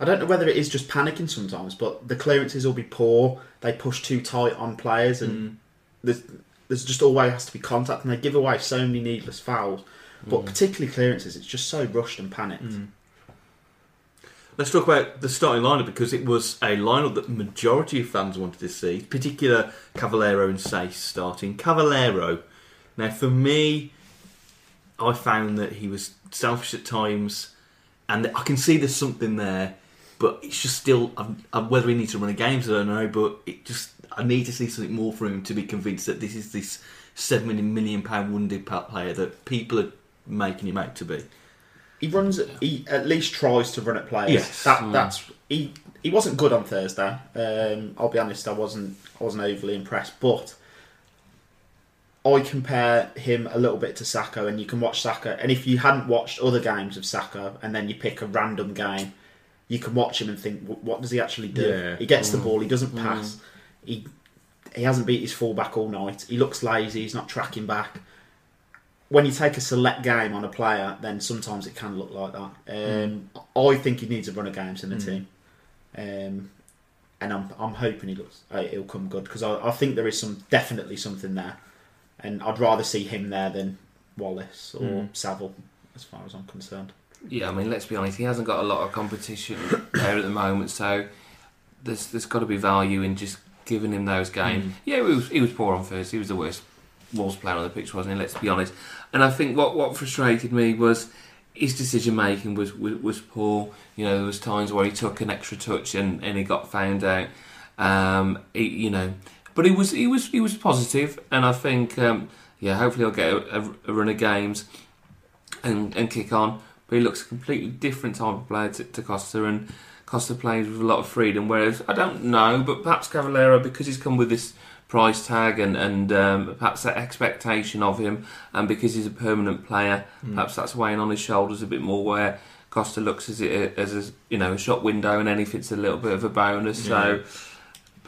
Speaker 3: I don't know whether it is just panicking sometimes, but the clearances will be poor. They push too tight on players, and hmm. there's there's just always has to be contact, and they give away so many needless fouls. But particularly clearances, it's just so rushed and panicked.
Speaker 2: Let's talk about the starting lineup because it was a lineup that the majority of fans wanted to see, particular Cavaleiro and Saiss starting. Cavaleiro, now for me, I found that he was selfish at times, and I can see there's something there, but it's just still um, um, whether he needs to run a games, I don't know. But it just I need to see something more from him to be convinced that this is this seven million pound wounded player that people are making him out to be.
Speaker 3: He runs. He at least tries to run at players.
Speaker 2: Yes.
Speaker 3: that that's he. He wasn't good on Thursday. Um, I'll be honest. I wasn't. I wasn't overly impressed. But I compare him a little bit to Sako, and you can watch Sako. And if you hadn't watched other games of Sako, and then you pick a random game, you can watch him and think, what does he actually do?
Speaker 2: Yeah.
Speaker 3: He gets the ball. He doesn't pass. He he hasn't beat his fullback all night. He looks lazy. He's not tracking back when you take a select game on a player, then sometimes it can look like that. Um, I think he needs a run of games in the team, um, and I'm I'm hoping he looks uh, he'll come good because I, I think there is some definitely something there, and I'd rather see him there than Wallace or Saville, as far as I'm concerned.
Speaker 4: Yeah, I mean, let's be honest. He hasn't got a lot of competition *coughs* there at the moment, so there's there's got to be value in just giving him those games. Yeah, he was he was poor on first. He was the worst Wolves player on the pitch, wasn't he? Let's be honest. And I think what what frustrated me was his decision making was, was was poor. You know, there was times where he took an extra touch and, and he got found out. Um, he, you know, but he was he was he was positive, and I think um, yeah, hopefully he'll get a, a, a run of games and, and kick on. But he looks a completely different type of player to, to Costa, and Costa plays with a lot of freedom. Whereas I don't know, but perhaps Cavaleiro, because he's come with this price tag and and um, perhaps that expectation of him, and because he's a permanent player, perhaps that's weighing on his shoulders a bit more. Where Costa looks as it as a you know a shot window, and anything's a little bit of a bonus. So.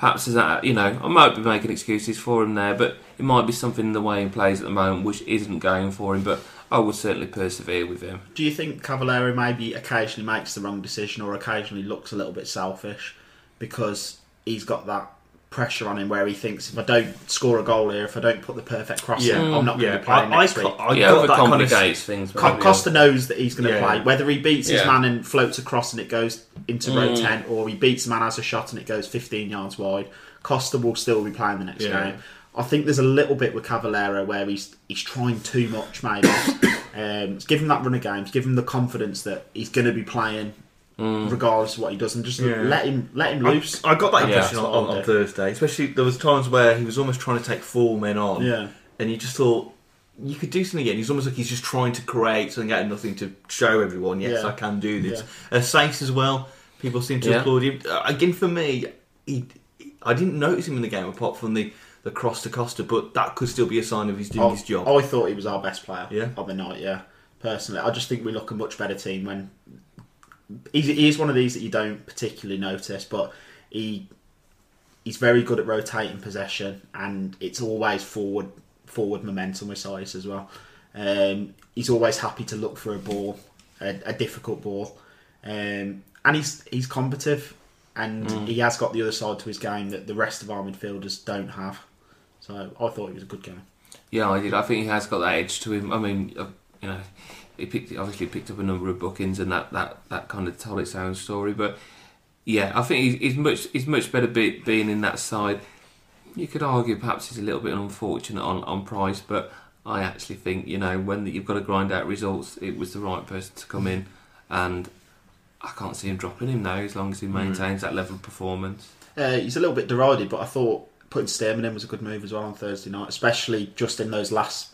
Speaker 4: Perhaps is that you know I might be making excuses for him there, but it might be something in the way he plays at the moment which isn't going for him. But I would certainly persevere with him.
Speaker 3: Do you think Cavaleiro maybe occasionally makes the wrong decision or occasionally looks a little bit selfish because he's got that pressure on him where he thinks if I don't score a goal here, if I don't put the perfect cross in, I'm not going to be playing
Speaker 2: I,
Speaker 3: next
Speaker 2: I,
Speaker 3: week.
Speaker 2: I
Speaker 4: he
Speaker 2: got that kind of
Speaker 4: overcomplicates things.
Speaker 3: Co-
Speaker 4: maybe,
Speaker 3: Costa knows that he's going to
Speaker 2: Yeah.
Speaker 3: play. Whether he beats his man and floats across and it goes into row
Speaker 4: Mm.
Speaker 3: 10, or he beats the man as a shot and it goes 15 yards wide, Costa will still be playing the next
Speaker 2: Yeah.
Speaker 3: game. I think there's a little bit with Cavaleiro where he's he's trying too much, maybe. *coughs* um, give him that run of games, give him the confidence that he's going to be playing regardless of what he does, and just
Speaker 2: Yeah.
Speaker 3: let him let him loose.
Speaker 2: I, got that
Speaker 4: Yeah.
Speaker 2: impression
Speaker 3: That's
Speaker 2: on, on, on. Thursday, especially there was times where he was almost trying to take four men on,
Speaker 3: Yeah.
Speaker 2: and you just thought you could do something again. He's almost like he's just trying to create something out of nothing to show everyone, yes,
Speaker 3: Yeah.
Speaker 2: I can do this. Uh, Saiss as well, people seem to
Speaker 4: Yeah.
Speaker 2: applaud him. Uh, again, for me, he, I didn't notice him in the game apart from the, the cross to Costa, but that could still be a sign of he's doing
Speaker 3: I,
Speaker 2: his job.
Speaker 3: I thought he was our best player
Speaker 2: Yeah.
Speaker 3: of the night. Yeah, personally, I just think we look a much better team when he's, he is one of these that you don't particularly notice, but he he's very good at rotating possession, and it's always forward forward momentum with size as well. Um, he's always happy to look for a ball, a, a difficult ball, um, and he's he's combative, and he has got the other side to his game that the rest of our midfielders don't have. So I thought it was a good game.
Speaker 4: Yeah, I did. I think he has got that edge to him. I mean, uh, you know, he picked obviously picked up a number of bookings, and that, that, that kind of told its own story. But yeah, I think he's, he's much he's much better be, being in that side. You could argue perhaps he's a little bit unfortunate on, on price, but I actually think you know when you've got to grind out results, it was the right person to come in, and I can't see him dropping him now as long as he maintains that level of performance.
Speaker 3: Uh, he's a little bit derided, but I thought putting Stearman in was a good move as well on Thursday night, especially just in those last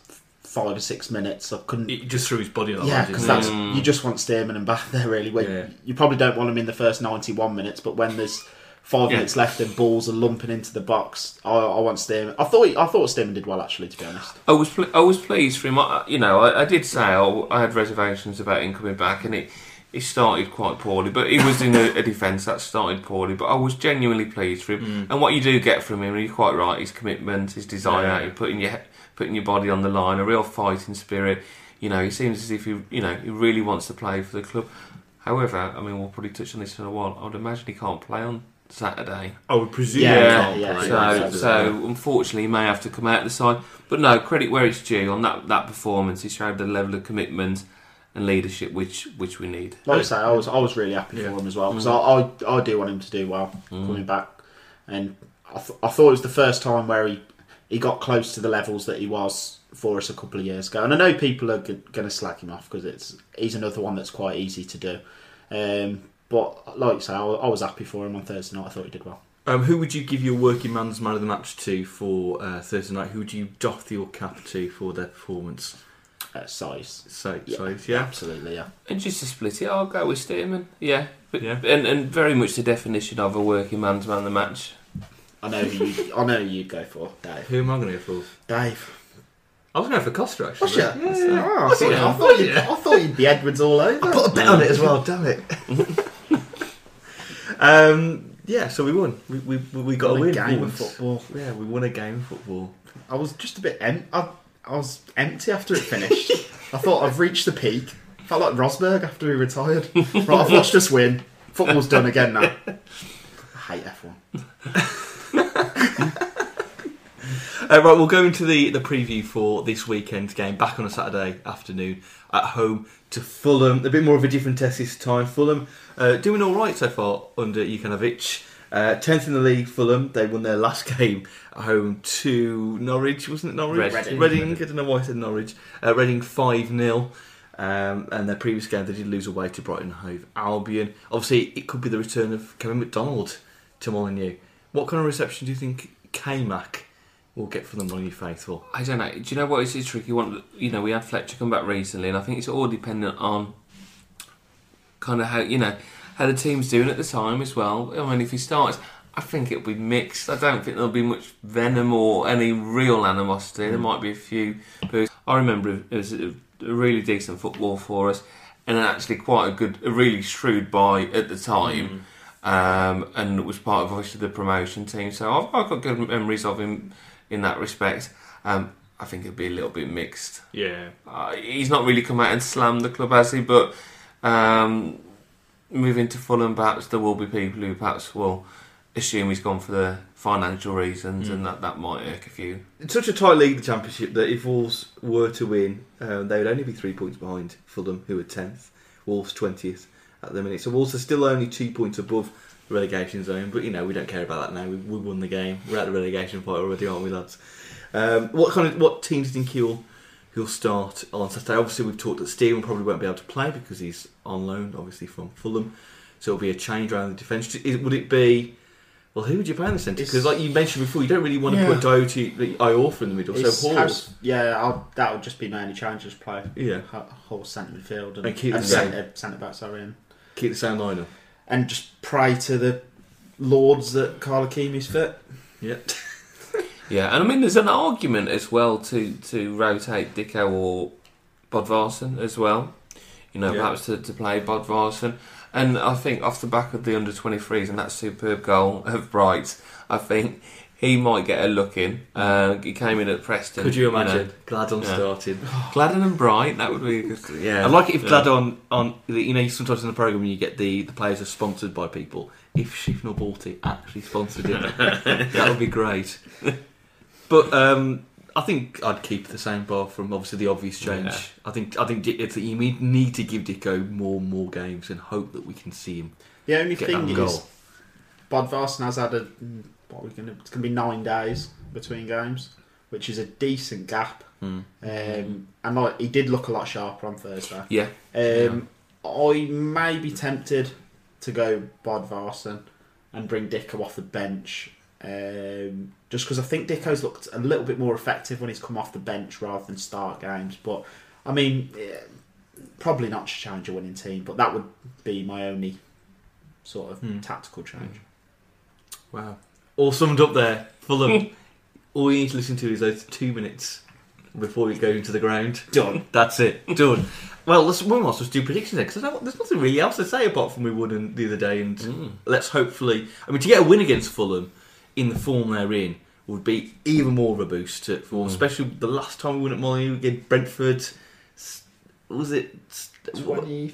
Speaker 3: five or six minutes. I couldn't.
Speaker 2: He just threw his body on that
Speaker 3: Yeah, because that's
Speaker 2: he?
Speaker 3: you just want Stearman and Batth there really. When
Speaker 2: Yeah.
Speaker 3: you probably don't want them in the first ninety-one minutes, but when there's five
Speaker 4: Yeah.
Speaker 3: minutes left and balls are lumping into the box, I, I want Stearman. I thought he, I thought Stearman did well actually, to be honest.
Speaker 4: I was pl- I was pleased for him. I, you know, I, I did say I, I had reservations about him coming back, and it he started quite poorly. But he was in a, a defence that started poorly. But I was genuinely pleased for him. Mm. And what you do get from him, and you're quite right, his commitment, his desire,
Speaker 2: Yeah.
Speaker 4: he putting your putting your body on the line, a real fighting spirit. You know, he seems as if he you know he really wants to play for the club. However, I mean, we'll probably touch on this in a while. I would imagine he can't play on Saturday.
Speaker 2: I would presume.
Speaker 3: Yeah,
Speaker 2: he
Speaker 3: yeah,
Speaker 2: can't
Speaker 3: yeah,
Speaker 2: play.
Speaker 3: yeah.
Speaker 4: So,
Speaker 3: yeah.
Speaker 4: so unfortunately, he may have to come out the side. But no, credit where it's due on that, that performance. He showed the level of commitment and leadership which which we need.
Speaker 3: Like I say, I was I was really happy
Speaker 2: Yeah.
Speaker 3: for him as well because mm. I, I I do want him to do well mm. coming back, and I, th- I thought it was the first time where he he got close to the levels that he was for us a couple of years ago. And I know people are g- going to slack him off because it's he's another one that's quite easy to do. Um, but like I say, I, I was happy for him on Thursday night. I thought he did well.
Speaker 2: Um, who would you give your working man's man of the match to for uh, Thursday night? Who would you doff your cap to for their performance?
Speaker 3: Uh, Saiss,
Speaker 2: So,
Speaker 3: Yeah.
Speaker 2: so yeah.
Speaker 3: absolutely, yeah.
Speaker 4: And just to split it, I'll go with Stearman. Yeah, but,
Speaker 2: Yeah.
Speaker 4: And, and very much the definition of a working man's man of the match.
Speaker 3: I know who you, I know who you'd go for, Dave.
Speaker 2: Who am I going to go for?
Speaker 3: Dave.
Speaker 2: I was going for Costa actually.
Speaker 3: Was
Speaker 2: but- Yeah, yeah.
Speaker 3: Oh, I, thought, I, thought you'd, I thought you'd be Edwards all over.
Speaker 2: I put a bet on it as well. Damn it. *laughs* um, yeah, so we won. We we, we got
Speaker 3: Won
Speaker 2: a win.
Speaker 3: game of football.
Speaker 2: Yeah, we won a game of football.
Speaker 3: I was just a bit em- I, I was empty after it finished. *laughs* I thought I've reached the peak. Felt like Rosberg after he retired. Right, I've watched us win. Football's done again now. *laughs* I hate F1. *laughs*
Speaker 2: Uh, right, we'll go into the, the preview for this weekend's game. Back on a Saturday afternoon at home to Fulham. A bit more of a different test this time. Fulham uh, doing all right so far under Jokanovic. Uh, Tenth in the league, Fulham. They won their last *laughs* game at home to Norwich, wasn't it? Norwich,
Speaker 4: Reading.
Speaker 2: Reading. I don't know why I said Norwich. Uh, Reading five 0 um, and their previous game they did lose away to Brighton Hove Albion. Obviously, it could be the return of Kevin McDonald to Molineux. What kind of reception do you think K-Mac will get from the Molineux faithful?
Speaker 4: I don't know. Do you know what? It's a tricky one. You know, we had Fletcher come back recently, and I think it's all dependent on kind of how you know how the team's doing at the time as well. I mean, if he starts, I think it'll be mixed. I don't think there'll be much venom or any real animosity. There hmm. might be a few. But I remember it was a a really decent football for us, and actually quite a good, a really shrewd buy at the time. Hmm. Um, and was part of obviously the promotion team, so I've, I've got good memories of him in that respect. Um, I think it'll be a little bit mixed.
Speaker 2: Yeah.
Speaker 4: Uh, he's not really come out and slammed the club, has he? But um, moving to Fulham, perhaps there will be people who perhaps will assume he's gone for the financial reasons, and that, that might irk a few.
Speaker 2: It's such a tight league, the Championship, that if Wolves were to win, um, they would only be three points behind Fulham, who are 10th. Wolves 20th at the minute. So are still only two points above the relegation zone, but you know, we don't care about that now. We, we won the game. We're at the relegation fight already, aren't we, lads? Um, what kind of what teams do you think he'll, he'll start on Saturday? Obviously, we've talked that Steven probably won't be able to play because he's on loan, obviously, from Fulham. So it'll be a change around the defence. Would it be. Well, who would you play in the centre? Because, like you mentioned before, you don't really want to
Speaker 3: Yeah.
Speaker 2: put the Iorfa in the middle.
Speaker 3: It's
Speaker 2: so Hall,
Speaker 3: house- yeah, I'll, that would just be my only change. Just play
Speaker 2: yeah,
Speaker 3: whole centre midfield and,
Speaker 2: And
Speaker 3: and
Speaker 2: the same.
Speaker 3: centre, centre back, sorry, and,
Speaker 2: keep the same lineup.
Speaker 3: and just pray to the lords that Carl Ikeme's fit.
Speaker 2: Yeah, *laughs*
Speaker 4: Yeah, and I mean, there's an argument as well to, to rotate Dicko or Bodvarsson as well. You know,
Speaker 2: Yeah.
Speaker 4: perhaps to, to play Bodvarsson. And I think off the back of the under 23s and that superb goal of Bright, I think he might get a look in. Uh, he came in at Preston.
Speaker 2: could you
Speaker 4: know.
Speaker 2: imagine Gladon
Speaker 4: Yeah.
Speaker 2: starting? *gasps*
Speaker 4: Gladon and Bright, that would be a good. Yeah.
Speaker 2: I'd like it if
Speaker 4: Yeah.
Speaker 2: Gladon on you know sometimes in the program you get the the players are sponsored by people. If Shifnal Balti actually sponsored it, *laughs* that would be great. But um, I think I'd keep the same bar from obviously the obvious change.
Speaker 4: Yeah.
Speaker 2: I think I think it's that you need- need to give Dicko more and more games and hope that we can see him
Speaker 3: The only
Speaker 2: get
Speaker 3: thing
Speaker 2: that
Speaker 3: is,
Speaker 2: goal.
Speaker 3: Bodvarsson has had a what are we gonna? It's gonna be nine days between games, which is a decent gap.
Speaker 2: Hmm.
Speaker 3: Um, and like he did look a lot sharper on Thursday.
Speaker 4: Yeah.
Speaker 3: Um, I may be tempted to go Bodvarsson and bring Dicko off the bench. Um, just because I think Dicko's looked a little bit more effective when he's come off the bench rather than start games. But I mean, eh, probably not to challenge a winning team, but that would be my only sort of
Speaker 2: Hmm.
Speaker 3: tactical change.
Speaker 2: Wow. All summed up there. Fulham. *laughs* All you need to listen to is those two minutes before we go into the ground.
Speaker 3: Done.
Speaker 2: That's it. Done. Well, let's, we might as well do predictions then, because there's nothing really else to say apart from we won in the other day. And
Speaker 4: Mm.
Speaker 2: let's hopefully. I mean, to get a win against Fulham in the form they're in would be even more of a boost to Fulham,
Speaker 4: Mm.
Speaker 2: especially the last time we won at Molineux against Brentford. Was it. s- what-
Speaker 3: 20,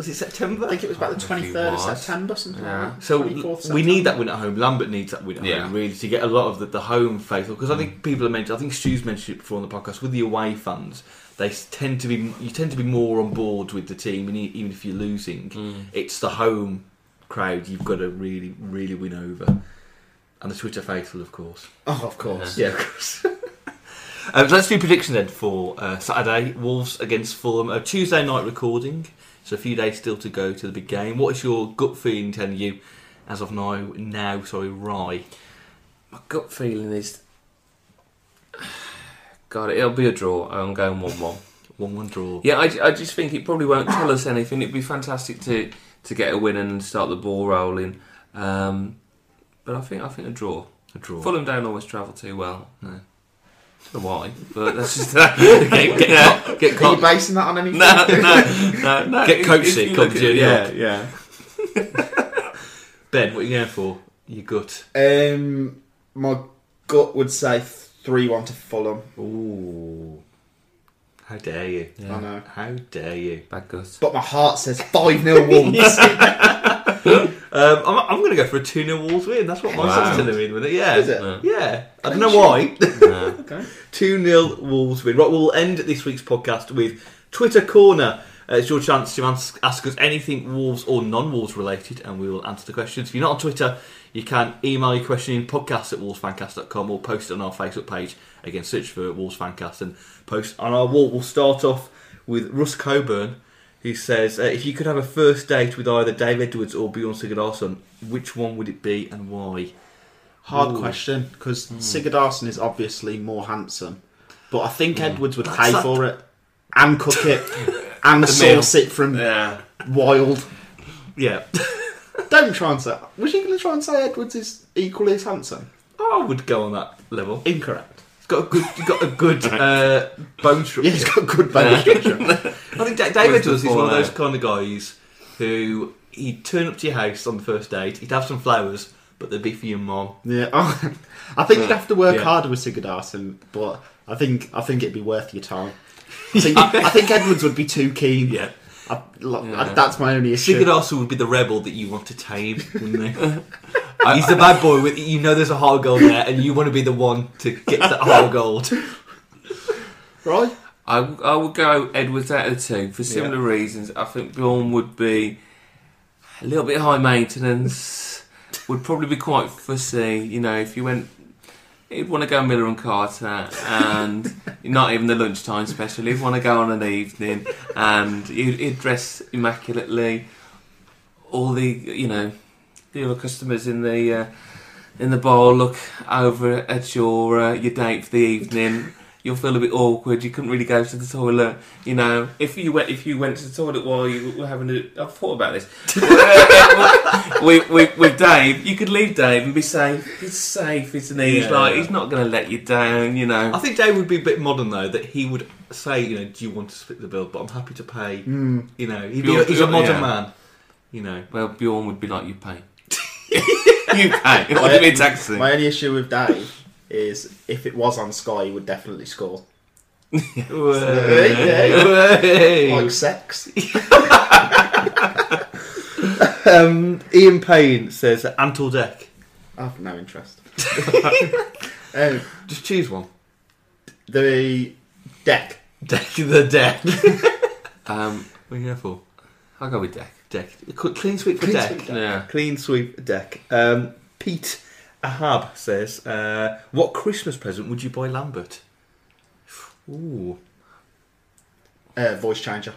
Speaker 2: Was it September?
Speaker 3: I think it was about the
Speaker 4: I think
Speaker 3: twenty
Speaker 4: it
Speaker 3: third of. September, something
Speaker 4: Yeah.
Speaker 3: like that.
Speaker 2: So
Speaker 3: 24th
Speaker 2: we need that win at home. Lambert needs that win at
Speaker 4: Yeah.
Speaker 2: home, really, to get a lot of the, the home faithful. Because I think people have mentioned, I think Stu's mentioned it before on the podcast, with the away fans, they tend to be, you tend to be more on board with the team, and e- even if you're losing,
Speaker 4: Mm.
Speaker 2: it's the home crowd you've got to really, really win over. And the Twitter faithful, of course.
Speaker 3: Oh, of course.
Speaker 2: Yeah, of course. um, *laughs* so let's do prediction then for uh, Saturday. Wolves against Fulham. A Tuesday night recording. So a few days still to go to the big game. What is your gut feeling telling you as of now? Now, sorry, Rye.
Speaker 4: My gut feeling is, God, it'll be a draw. I'm going one-one.
Speaker 2: One-one draw.
Speaker 4: Yeah, I, I just think it probably won't tell us anything. It'd be fantastic to, to get a win and start the ball rolling. Um, but I think I think a draw.
Speaker 2: A draw.
Speaker 4: Fulham don't always travel too well.
Speaker 2: No.
Speaker 4: Don't know why, but that's just that. *laughs*
Speaker 2: get, get,
Speaker 4: Yeah.
Speaker 2: get,
Speaker 3: Are you basing that on anything?
Speaker 4: no, no, no, no.
Speaker 2: Get
Speaker 4: If-
Speaker 2: coach sick, come to
Speaker 4: yeah.
Speaker 3: yeah.
Speaker 2: Ben, what are you going for? Your gut.
Speaker 3: Um, my gut would say three one to Fulham.
Speaker 2: Ooh. How dare you?
Speaker 4: Yeah.
Speaker 3: I know,
Speaker 2: How dare you?
Speaker 4: Bad gut.
Speaker 3: but my heart says five 0 *laughs* Wolves. *laughs*
Speaker 2: Um, I'm, I'm going to go for a 2 0 Wolves win. That's what my
Speaker 4: Wow.
Speaker 2: son's telling me with it. Yeah.
Speaker 3: Is it?
Speaker 4: Yeah.
Speaker 2: Yeah. I don't know why. *laughs*
Speaker 4: No.
Speaker 3: okay.
Speaker 2: 2 0 Wolves win. Right, we'll end this week's podcast with Twitter Corner. Uh, it's your chance to ask, ask us anything Wolves or non Wolves related, and we will answer the questions. If you're not on Twitter, you can email your question in podcast at wolvesfancast.com or post it on our Facebook page. Again, search for Wolves Fancast and post on our wall. We'll start off with Russ Coburn, who says uh, if you could have a first date with either Dave Edwards or Bjorn Sigurdarson, which one would it be and why?
Speaker 3: Hard
Speaker 2: Ooh.
Speaker 3: question because Sigurdarson is obviously more handsome, but I think Edwards would
Speaker 2: That's
Speaker 3: pay
Speaker 2: that-
Speaker 3: for it and cook it *laughs* and
Speaker 4: The meal.
Speaker 3: source it from
Speaker 4: Yeah.
Speaker 3: wild.
Speaker 2: Yeah. *laughs*
Speaker 3: Don't try and say. Was you going to try and say Edwards is equally as handsome?
Speaker 2: I would go on that level.
Speaker 3: Incorrect.
Speaker 2: He's got a good, got a good *laughs* uh, bone structure.
Speaker 3: Yeah, he's got good bone structure. *laughs*
Speaker 2: I think Da- David does. He's one of those kind of guys who he'd turn up to your house on the first date. He'd have some flowers, but they'd be for your mom.
Speaker 3: Yeah, oh, *laughs* I think you'd have to work
Speaker 2: Yeah.
Speaker 3: harder with Sigurdarson, but I think I think it'd be worth your time. I think, I think Edwards would be too keen.
Speaker 2: Yeah,
Speaker 3: I, lo-
Speaker 4: Yeah.
Speaker 3: I- that's my only issue.
Speaker 2: Sigurdarson would be the rebel that you want to tame, wouldn't he? *laughs* He's the bad boy. With you know, there's a heart gold there, and you want to be the one to get that heart gold. *laughs*
Speaker 3: right?
Speaker 4: I, I would go Edwards out of the two for similar reasons. I think Bjorn would be a little bit high maintenance, would probably be quite fussy. You know, if you went, he'd want to go Miller and Carter, and *laughs* not even the lunchtime special. He'd want to go on an evening, and he'd, he'd dress immaculately. All the, you know, the other customers in the uh, in the bar look over at your uh, your date for the evening you'll feel a bit awkward. You couldn't really go to the toilet. You know, if you went if you went to the toilet while you were having a, I've thought about this. *laughs* with, with, with Dave, you could leave Dave and be safe. He's safe, isn't he? He's
Speaker 2: Yeah.
Speaker 4: like he's not going to let you down. You know.
Speaker 2: I think Dave would be a bit modern though. That he would say, you know, do you want to split the bill? But I'm happy to pay.
Speaker 3: Mm.
Speaker 2: You know, he'd be, he's a modern
Speaker 4: yeah.
Speaker 2: man. You know,
Speaker 4: Well, Bjorn would be like you pay. *laughs* *laughs* you pay. What do you mean taxi?
Speaker 3: My only issue with Dave is if it was on Sky, he would definitely score. Like sex. *laughs*
Speaker 2: um, Ian Payne says Ant or Dec.
Speaker 3: I've no interest. *laughs* um,
Speaker 2: Just choose one.
Speaker 3: the deck.
Speaker 2: Deck the deck. *laughs*
Speaker 4: Um,
Speaker 2: what are you going for?
Speaker 4: I'll go with Deck.
Speaker 2: Deck. Clean sweep for
Speaker 3: Clean
Speaker 2: deck.
Speaker 3: sweep deck.
Speaker 4: Yeah.
Speaker 2: Clean sweep deck. Um, Pete Ahab says, uh, "What Christmas present would you buy Lambert?" Ooh,
Speaker 3: Uh, voice changer.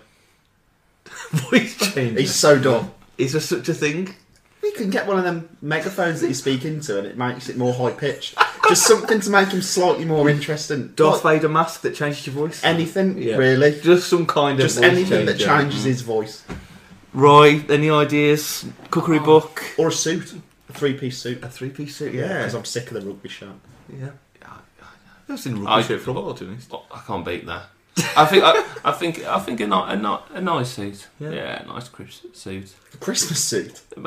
Speaker 3: *laughs*
Speaker 2: voice change.
Speaker 3: He's so dumb.
Speaker 2: Is there such a thing?
Speaker 3: You can get one of them megaphones that you speak into, and it makes it more high pitched. Just something to make him slightly more interesting.
Speaker 2: Darth
Speaker 3: Like,
Speaker 2: Vader mask that changes your voice.
Speaker 3: anything
Speaker 2: Yeah.
Speaker 3: really.
Speaker 2: Just some kind of
Speaker 3: Just
Speaker 2: voice
Speaker 3: anything that
Speaker 2: changer.
Speaker 3: changes his voice,
Speaker 2: Roy, any ideas? Cookery
Speaker 3: Oh.
Speaker 2: book?
Speaker 3: or a suit, a three-piece suit.
Speaker 2: A three piece suit,
Speaker 3: Yeah,
Speaker 2: yeah.
Speaker 3: because I'm sick of the rugby shirt.
Speaker 2: yeah. I've seen rugby
Speaker 4: I-
Speaker 2: shirt for a while, to be honest.
Speaker 4: I can't beat that. I think I, I think I think a, ni- a, ni- a nice suit.
Speaker 2: Yeah.
Speaker 4: Yeah, a nice crisp suit.
Speaker 3: A Christmas suit, *laughs*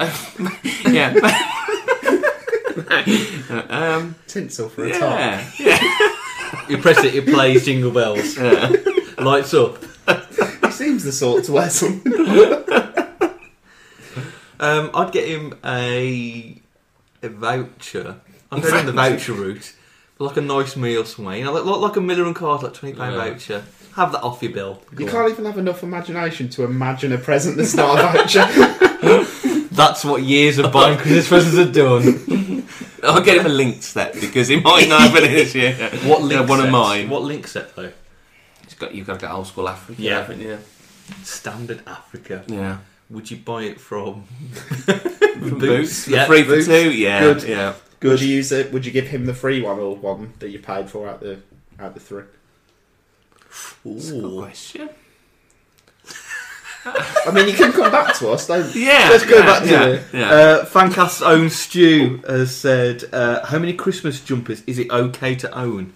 Speaker 4: yeah. *laughs* um,
Speaker 3: tinsel for a top.
Speaker 4: yeah, yeah, *laughs*
Speaker 2: You press it, it plays Jingle Bells.
Speaker 4: yeah.
Speaker 2: Lights up.
Speaker 3: He seems the sort to wear something.
Speaker 2: Um, I'd get him a a voucher. I'm going down the voucher *laughs* route. Like a nice meal somewhere. You know, like, like, like a Miller and Card, like £20
Speaker 4: Yeah.
Speaker 2: voucher. Have that off your bill.
Speaker 3: You can't even have enough imagination to imagine a present that's not a voucher. *laughs*
Speaker 2: That's what years of buying Christmas presents have done. *laughs*
Speaker 4: I'll get him a Lynx set because he might not have it this year.
Speaker 2: What
Speaker 4: Yeah,
Speaker 2: link
Speaker 4: one of mine.
Speaker 2: What Lynx set, though?
Speaker 4: It's got, you've got to get old school Africa.
Speaker 2: Yeah.
Speaker 4: haven't you?
Speaker 2: Standard Africa.
Speaker 4: Yeah.
Speaker 2: Would you buy it from... *laughs*
Speaker 4: From Boots.
Speaker 2: Yeah,
Speaker 4: Free
Speaker 2: Boots.
Speaker 4: for two. Yeah.
Speaker 2: Good.
Speaker 4: Yeah.
Speaker 3: Would you use it? Would you give him the free one or one that you paid for out the out the three?
Speaker 4: That's a good
Speaker 2: Ooh.
Speaker 4: question.
Speaker 3: I mean, you can come back to us. Don't. *laughs*
Speaker 4: Yeah.
Speaker 2: Let's go
Speaker 4: yeah,
Speaker 2: back to
Speaker 4: yeah,
Speaker 2: it.
Speaker 4: Yeah.
Speaker 2: Uh, Fancast's own Stu has said, uh, "How many Christmas jumpers is it okay to own?"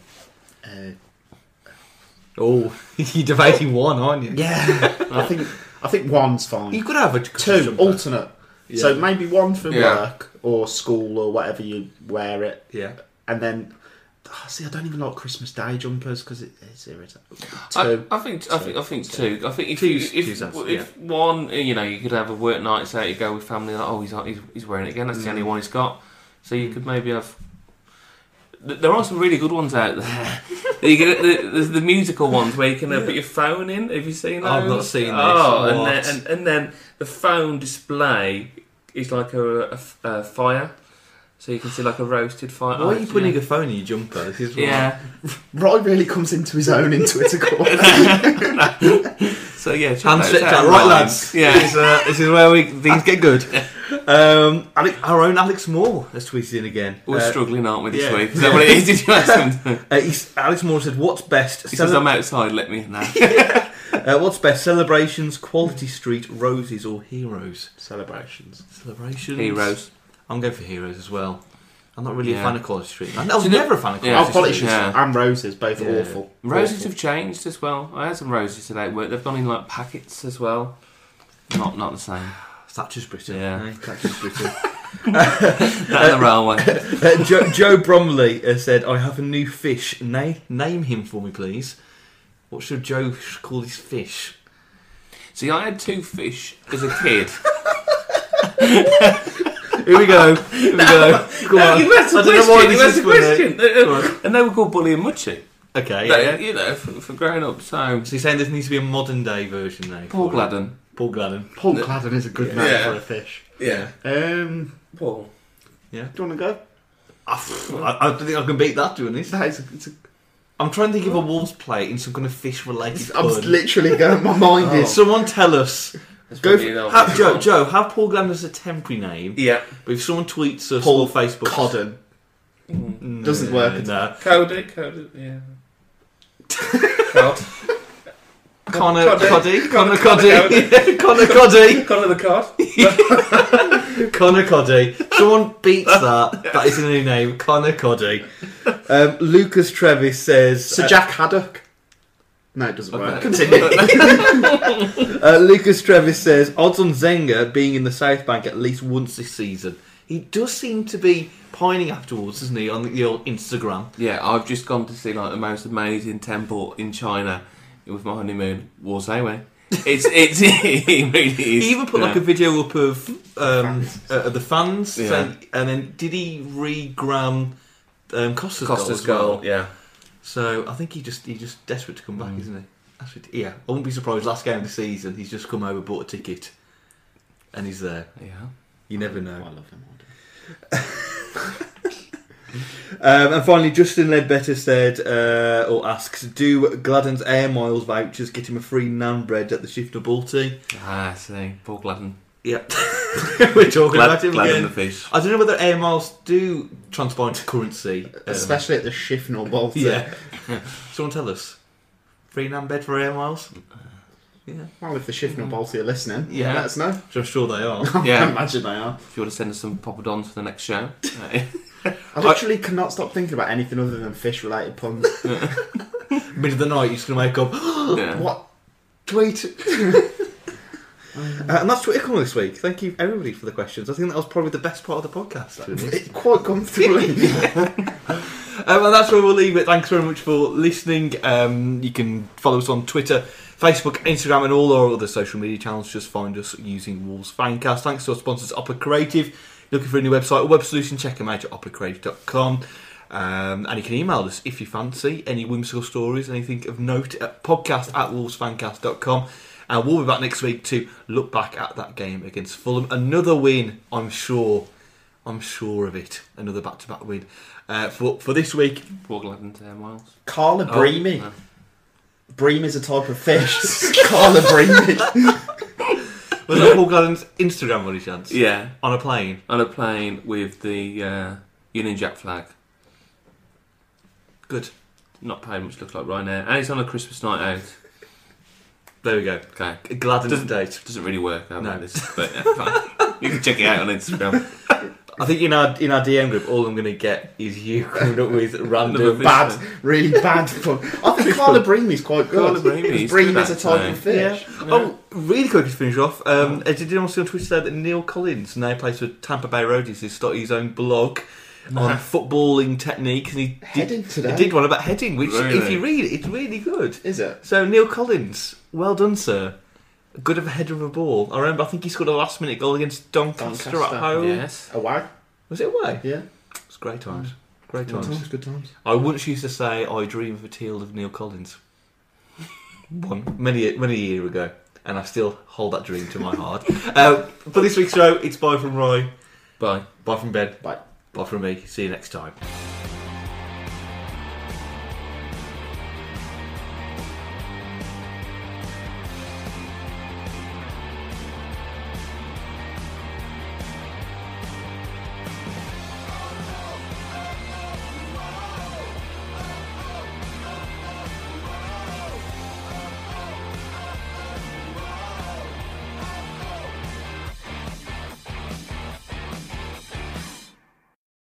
Speaker 3: Uh,
Speaker 2: Oh, *laughs* you're debating one, aren't you?
Speaker 3: yeah, I think I think one's fine.
Speaker 2: You could have a
Speaker 3: Two
Speaker 2: jumper.
Speaker 3: alternate. So maybe one for
Speaker 4: Yeah.
Speaker 3: work or school or whatever you wear it,
Speaker 2: Yeah,
Speaker 3: and then. oh, see, I don't even like Christmas Day jumpers because it, it's irritating.
Speaker 4: I,
Speaker 3: Two.
Speaker 4: I think I think I think two. I think if
Speaker 2: Two's-
Speaker 4: if,
Speaker 2: two's
Speaker 4: if,
Speaker 2: us,
Speaker 4: if one, eh, you know, you could have a work night, say you go with family, like, oh, he's he's, he's wearing it again. That's the only mm. one he's got. So you mm. could maybe have. th- There are some really good ones out there. *laughs* you get the, there's the musical ones where you can uh, put your phone in. Have you seen those?
Speaker 2: I've not seen this.
Speaker 4: Oh, and then, and, and then the phone display is like a fire, so you can see like a roasted fire.
Speaker 2: why are you putting
Speaker 4: yeah.
Speaker 2: a phone in your jumper? This is
Speaker 4: Yeah.
Speaker 3: Roy really comes into his own in Twitter court. *laughs* *laughs*
Speaker 4: So yeah, out.
Speaker 2: Right, lads.
Speaker 4: Yeah.
Speaker 2: This is, uh, this is where we things get good. *laughs* Um, our own Alex Moore has tweeted in again.
Speaker 4: We're
Speaker 2: Uh,
Speaker 4: struggling, aren't we, this
Speaker 2: yeah.
Speaker 4: week? Is that what it is? Did you ask him? *laughs*
Speaker 2: uh, he's, Alex Moore said, "What's best?
Speaker 4: He says, I'm outside, let me know. *laughs*
Speaker 2: uh, what's best? Celebrations, Quality Street, Roses, or Heroes?
Speaker 3: Celebrations.
Speaker 2: Celebrations.
Speaker 4: Heroes.
Speaker 2: I'm going for Heroes as well. I'm not really a
Speaker 4: Yeah.
Speaker 2: fan of Quality Street. I, I was
Speaker 4: Do you know-
Speaker 2: never a fan of Quality
Speaker 4: Yeah.
Speaker 3: Oh,
Speaker 2: Street.
Speaker 3: politicians
Speaker 4: Yeah.
Speaker 3: and roses, both
Speaker 2: Yeah.
Speaker 3: awful.
Speaker 4: Roses
Speaker 3: Awful.
Speaker 4: have changed as well. I had some roses today at work. They've gone in like packets as well. Not not the same.
Speaker 2: Thatcher's Britain.
Speaker 4: Yeah.
Speaker 2: eh? Thatcher's Britain. *laughs* *laughs*
Speaker 4: That and the railway. *laughs*
Speaker 2: Uh, Joe, Joe Bromley has said, "I have a new fish. Na- name him for me, please. What should Joe sh- call his fish?"
Speaker 4: See, I had two fish as a kid.
Speaker 2: Here we go. Here we go. Go
Speaker 4: No,
Speaker 2: on.
Speaker 4: you asked a
Speaker 2: I don't know why
Speaker 4: question. You
Speaker 2: this
Speaker 4: asked a
Speaker 2: is funny.
Speaker 4: question.
Speaker 2: Go on. *laughs*
Speaker 4: And they were called Bully and Muchie.
Speaker 2: Okay.
Speaker 4: They-
Speaker 2: Yeah.
Speaker 4: You know, for, for growing up. So,
Speaker 2: So you're saying there needs to be a modern day version now?
Speaker 4: Paul
Speaker 2: for?
Speaker 4: Gladon.
Speaker 2: Paul Gladon.
Speaker 3: Paul Gladon is a good name
Speaker 4: Yeah.
Speaker 3: for a fish.
Speaker 4: Yeah.
Speaker 3: Um,
Speaker 4: Paul. Yeah.
Speaker 3: Do you want to go?
Speaker 2: I, I don't think I can beat that, doing this.
Speaker 3: That is a, it's a,
Speaker 2: I'm trying to think of a wolves play in some kind of fish related.
Speaker 3: I'm literally going. My mind
Speaker 2: Oh.
Speaker 3: is.
Speaker 2: Someone tell us.
Speaker 4: That's
Speaker 2: Go
Speaker 4: probably
Speaker 2: for,
Speaker 4: an
Speaker 2: have,
Speaker 4: old-
Speaker 2: Joe. *laughs* Joe, have Paul Gladon as a temporary name.
Speaker 4: Yeah.
Speaker 2: But if someone tweets us
Speaker 3: Paul
Speaker 2: or Facebook,
Speaker 3: Codden.
Speaker 2: Mm,
Speaker 3: Doesn't work at
Speaker 2: No.
Speaker 4: Cody. Cody. Yeah. Cod. *laughs*
Speaker 2: Connor
Speaker 4: Coddy.
Speaker 2: Coddy. Connor
Speaker 4: Connor
Speaker 2: Coddy. Connor Coddy. *laughs*
Speaker 4: Connor the cod.
Speaker 2: Connor Coddy. Someone beats that. That is a new name. Connor Coddy. Um, Lucas Trevis says.
Speaker 3: Sir Jack Haddock. No, it doesn't work. Continue. *laughs* *laughs*
Speaker 2: Uh, Lucas Trevis says odds on Zenga being in the South Bank at least once this season. He does seem to be pining afterwards, doesn't he, on the old Instagram?
Speaker 4: Yeah, I've just gone to see like the most amazing temple in China with my honeymoon, Warsaw. It's *laughs* it's it really is.
Speaker 2: He even put like a video up of um, uh, the fans,
Speaker 4: Yeah.
Speaker 2: saying, and then did he re-gram um, Costa's, goal
Speaker 4: Costa's
Speaker 2: as well?
Speaker 4: goal. Yeah,
Speaker 2: So I think he just he just desperate to come back,
Speaker 4: Mm.
Speaker 2: isn't he? That's rid- yeah, I wouldn't be surprised. Last game of the season, he's just come over, bought a ticket, and he's there.
Speaker 4: yeah.
Speaker 2: You never
Speaker 3: I
Speaker 2: know.
Speaker 3: love him. *laughs*
Speaker 2: Um, and finally, Justin Ledbetter said uh, or asks, "Do Gladon's Air Miles vouchers get him a free nan bread at the Shifnal Balti?"
Speaker 4: Ah, I see, Paul Gladon.
Speaker 2: Yeah, *laughs* we're talking
Speaker 4: Glad,
Speaker 2: about him
Speaker 4: glad in
Speaker 2: again.
Speaker 4: the fish.
Speaker 2: I don't know whether air miles do transpire into currency. um,
Speaker 3: Especially at the Shifnal Balti.
Speaker 2: yeah. *laughs* Someone tell us. Free nan bed for air miles? Yeah,
Speaker 3: Well, if the Shifnal Balti are listening,
Speaker 4: Yeah.
Speaker 3: let us know.
Speaker 2: I'm sure they are. *laughs*
Speaker 3: I
Speaker 4: Yeah.
Speaker 3: imagine they are.
Speaker 4: If you want to send us some poppadons for the next show,
Speaker 3: I literally cannot stop thinking about anything other than fish-related puns.
Speaker 2: Mid of the night, you're just going to wake up. *gasps*
Speaker 4: yeah.
Speaker 3: what?
Speaker 2: Tweet. Uh, and that's Twitter coming this week. Thank you, everybody, for the questions. I think that was probably the best part of the podcast. to be honest.
Speaker 3: It, quite comfortably. *laughs*
Speaker 2: Um, and that's where we'll leave it. Thanks very much for listening. Um, you can follow us on Twitter, Facebook, Instagram, and all our other social media channels. Just find us using Wolves Fancast. Thanks to our sponsors, Opera Creative. Looking for a new website or web solution, check them out at operacreative.com. Um, and you can email us if you fancy any whimsical stories, anything of note at podcast at wolvesfancast.com. And we'll be back next week to look back at that game against Fulham. Another win, I'm sure. I'm sure of it. Another back to back win. Uh, for, for this week,
Speaker 4: Paul Gladon to miles.
Speaker 3: Carla
Speaker 2: Oh,
Speaker 3: Breamy.
Speaker 4: no.
Speaker 3: Bream is a type of fish. *laughs* Carla Breamy.
Speaker 2: was that Paul Gladon's Instagram by any chance?
Speaker 4: Yeah,
Speaker 2: On a plane.
Speaker 4: on a plane with the uh, Union Jack flag.
Speaker 2: Good.
Speaker 4: Not paying much look like Ryanair. And it's on a Christmas night out.
Speaker 2: There we go.
Speaker 4: Okay.
Speaker 2: Gladon's
Speaker 4: Doesn't-
Speaker 2: date.
Speaker 4: Doesn't really work
Speaker 2: No.
Speaker 4: like this. But yeah, you can check it out on Instagram.
Speaker 2: I think in our in our DM group, all I'm going to get is you *laughs* coming up with random.
Speaker 3: bad, really bad *laughs* fun. I think Carla Bream is quite good.
Speaker 4: Carla Breamy
Speaker 3: Because
Speaker 4: is
Speaker 3: Bream is a type of fish.
Speaker 2: Oh, really quick to finish off. Um, uh, Did you see on Twitter that Neil Collins now plays for Tampa Bay Rowdies? He's started his own blog on footballing technique, and he did,
Speaker 3: today.
Speaker 2: he did one about heading, which, if
Speaker 4: Really?
Speaker 2: you read it, it's really good.
Speaker 3: Is it?
Speaker 2: So Neil Collins, well done, sir. Good of a header of a ball. I remember. I think he scored a last minute goal against Doncaster,
Speaker 3: Doncaster,
Speaker 2: at home.
Speaker 4: yes.
Speaker 3: A away?
Speaker 2: Was it away?
Speaker 3: Yeah.
Speaker 2: It's great times. Great
Speaker 3: Good
Speaker 2: times.
Speaker 3: times, good times.
Speaker 2: I once used to say I dream of a teal of Neil Collins. *laughs* One many many a year ago, and I still hold that dream to my heart. *laughs* uh, for this week's show, it's bye from Roy,
Speaker 4: Bye.
Speaker 2: bye from Ben,
Speaker 3: Bye.
Speaker 2: Bye from me. See you next time.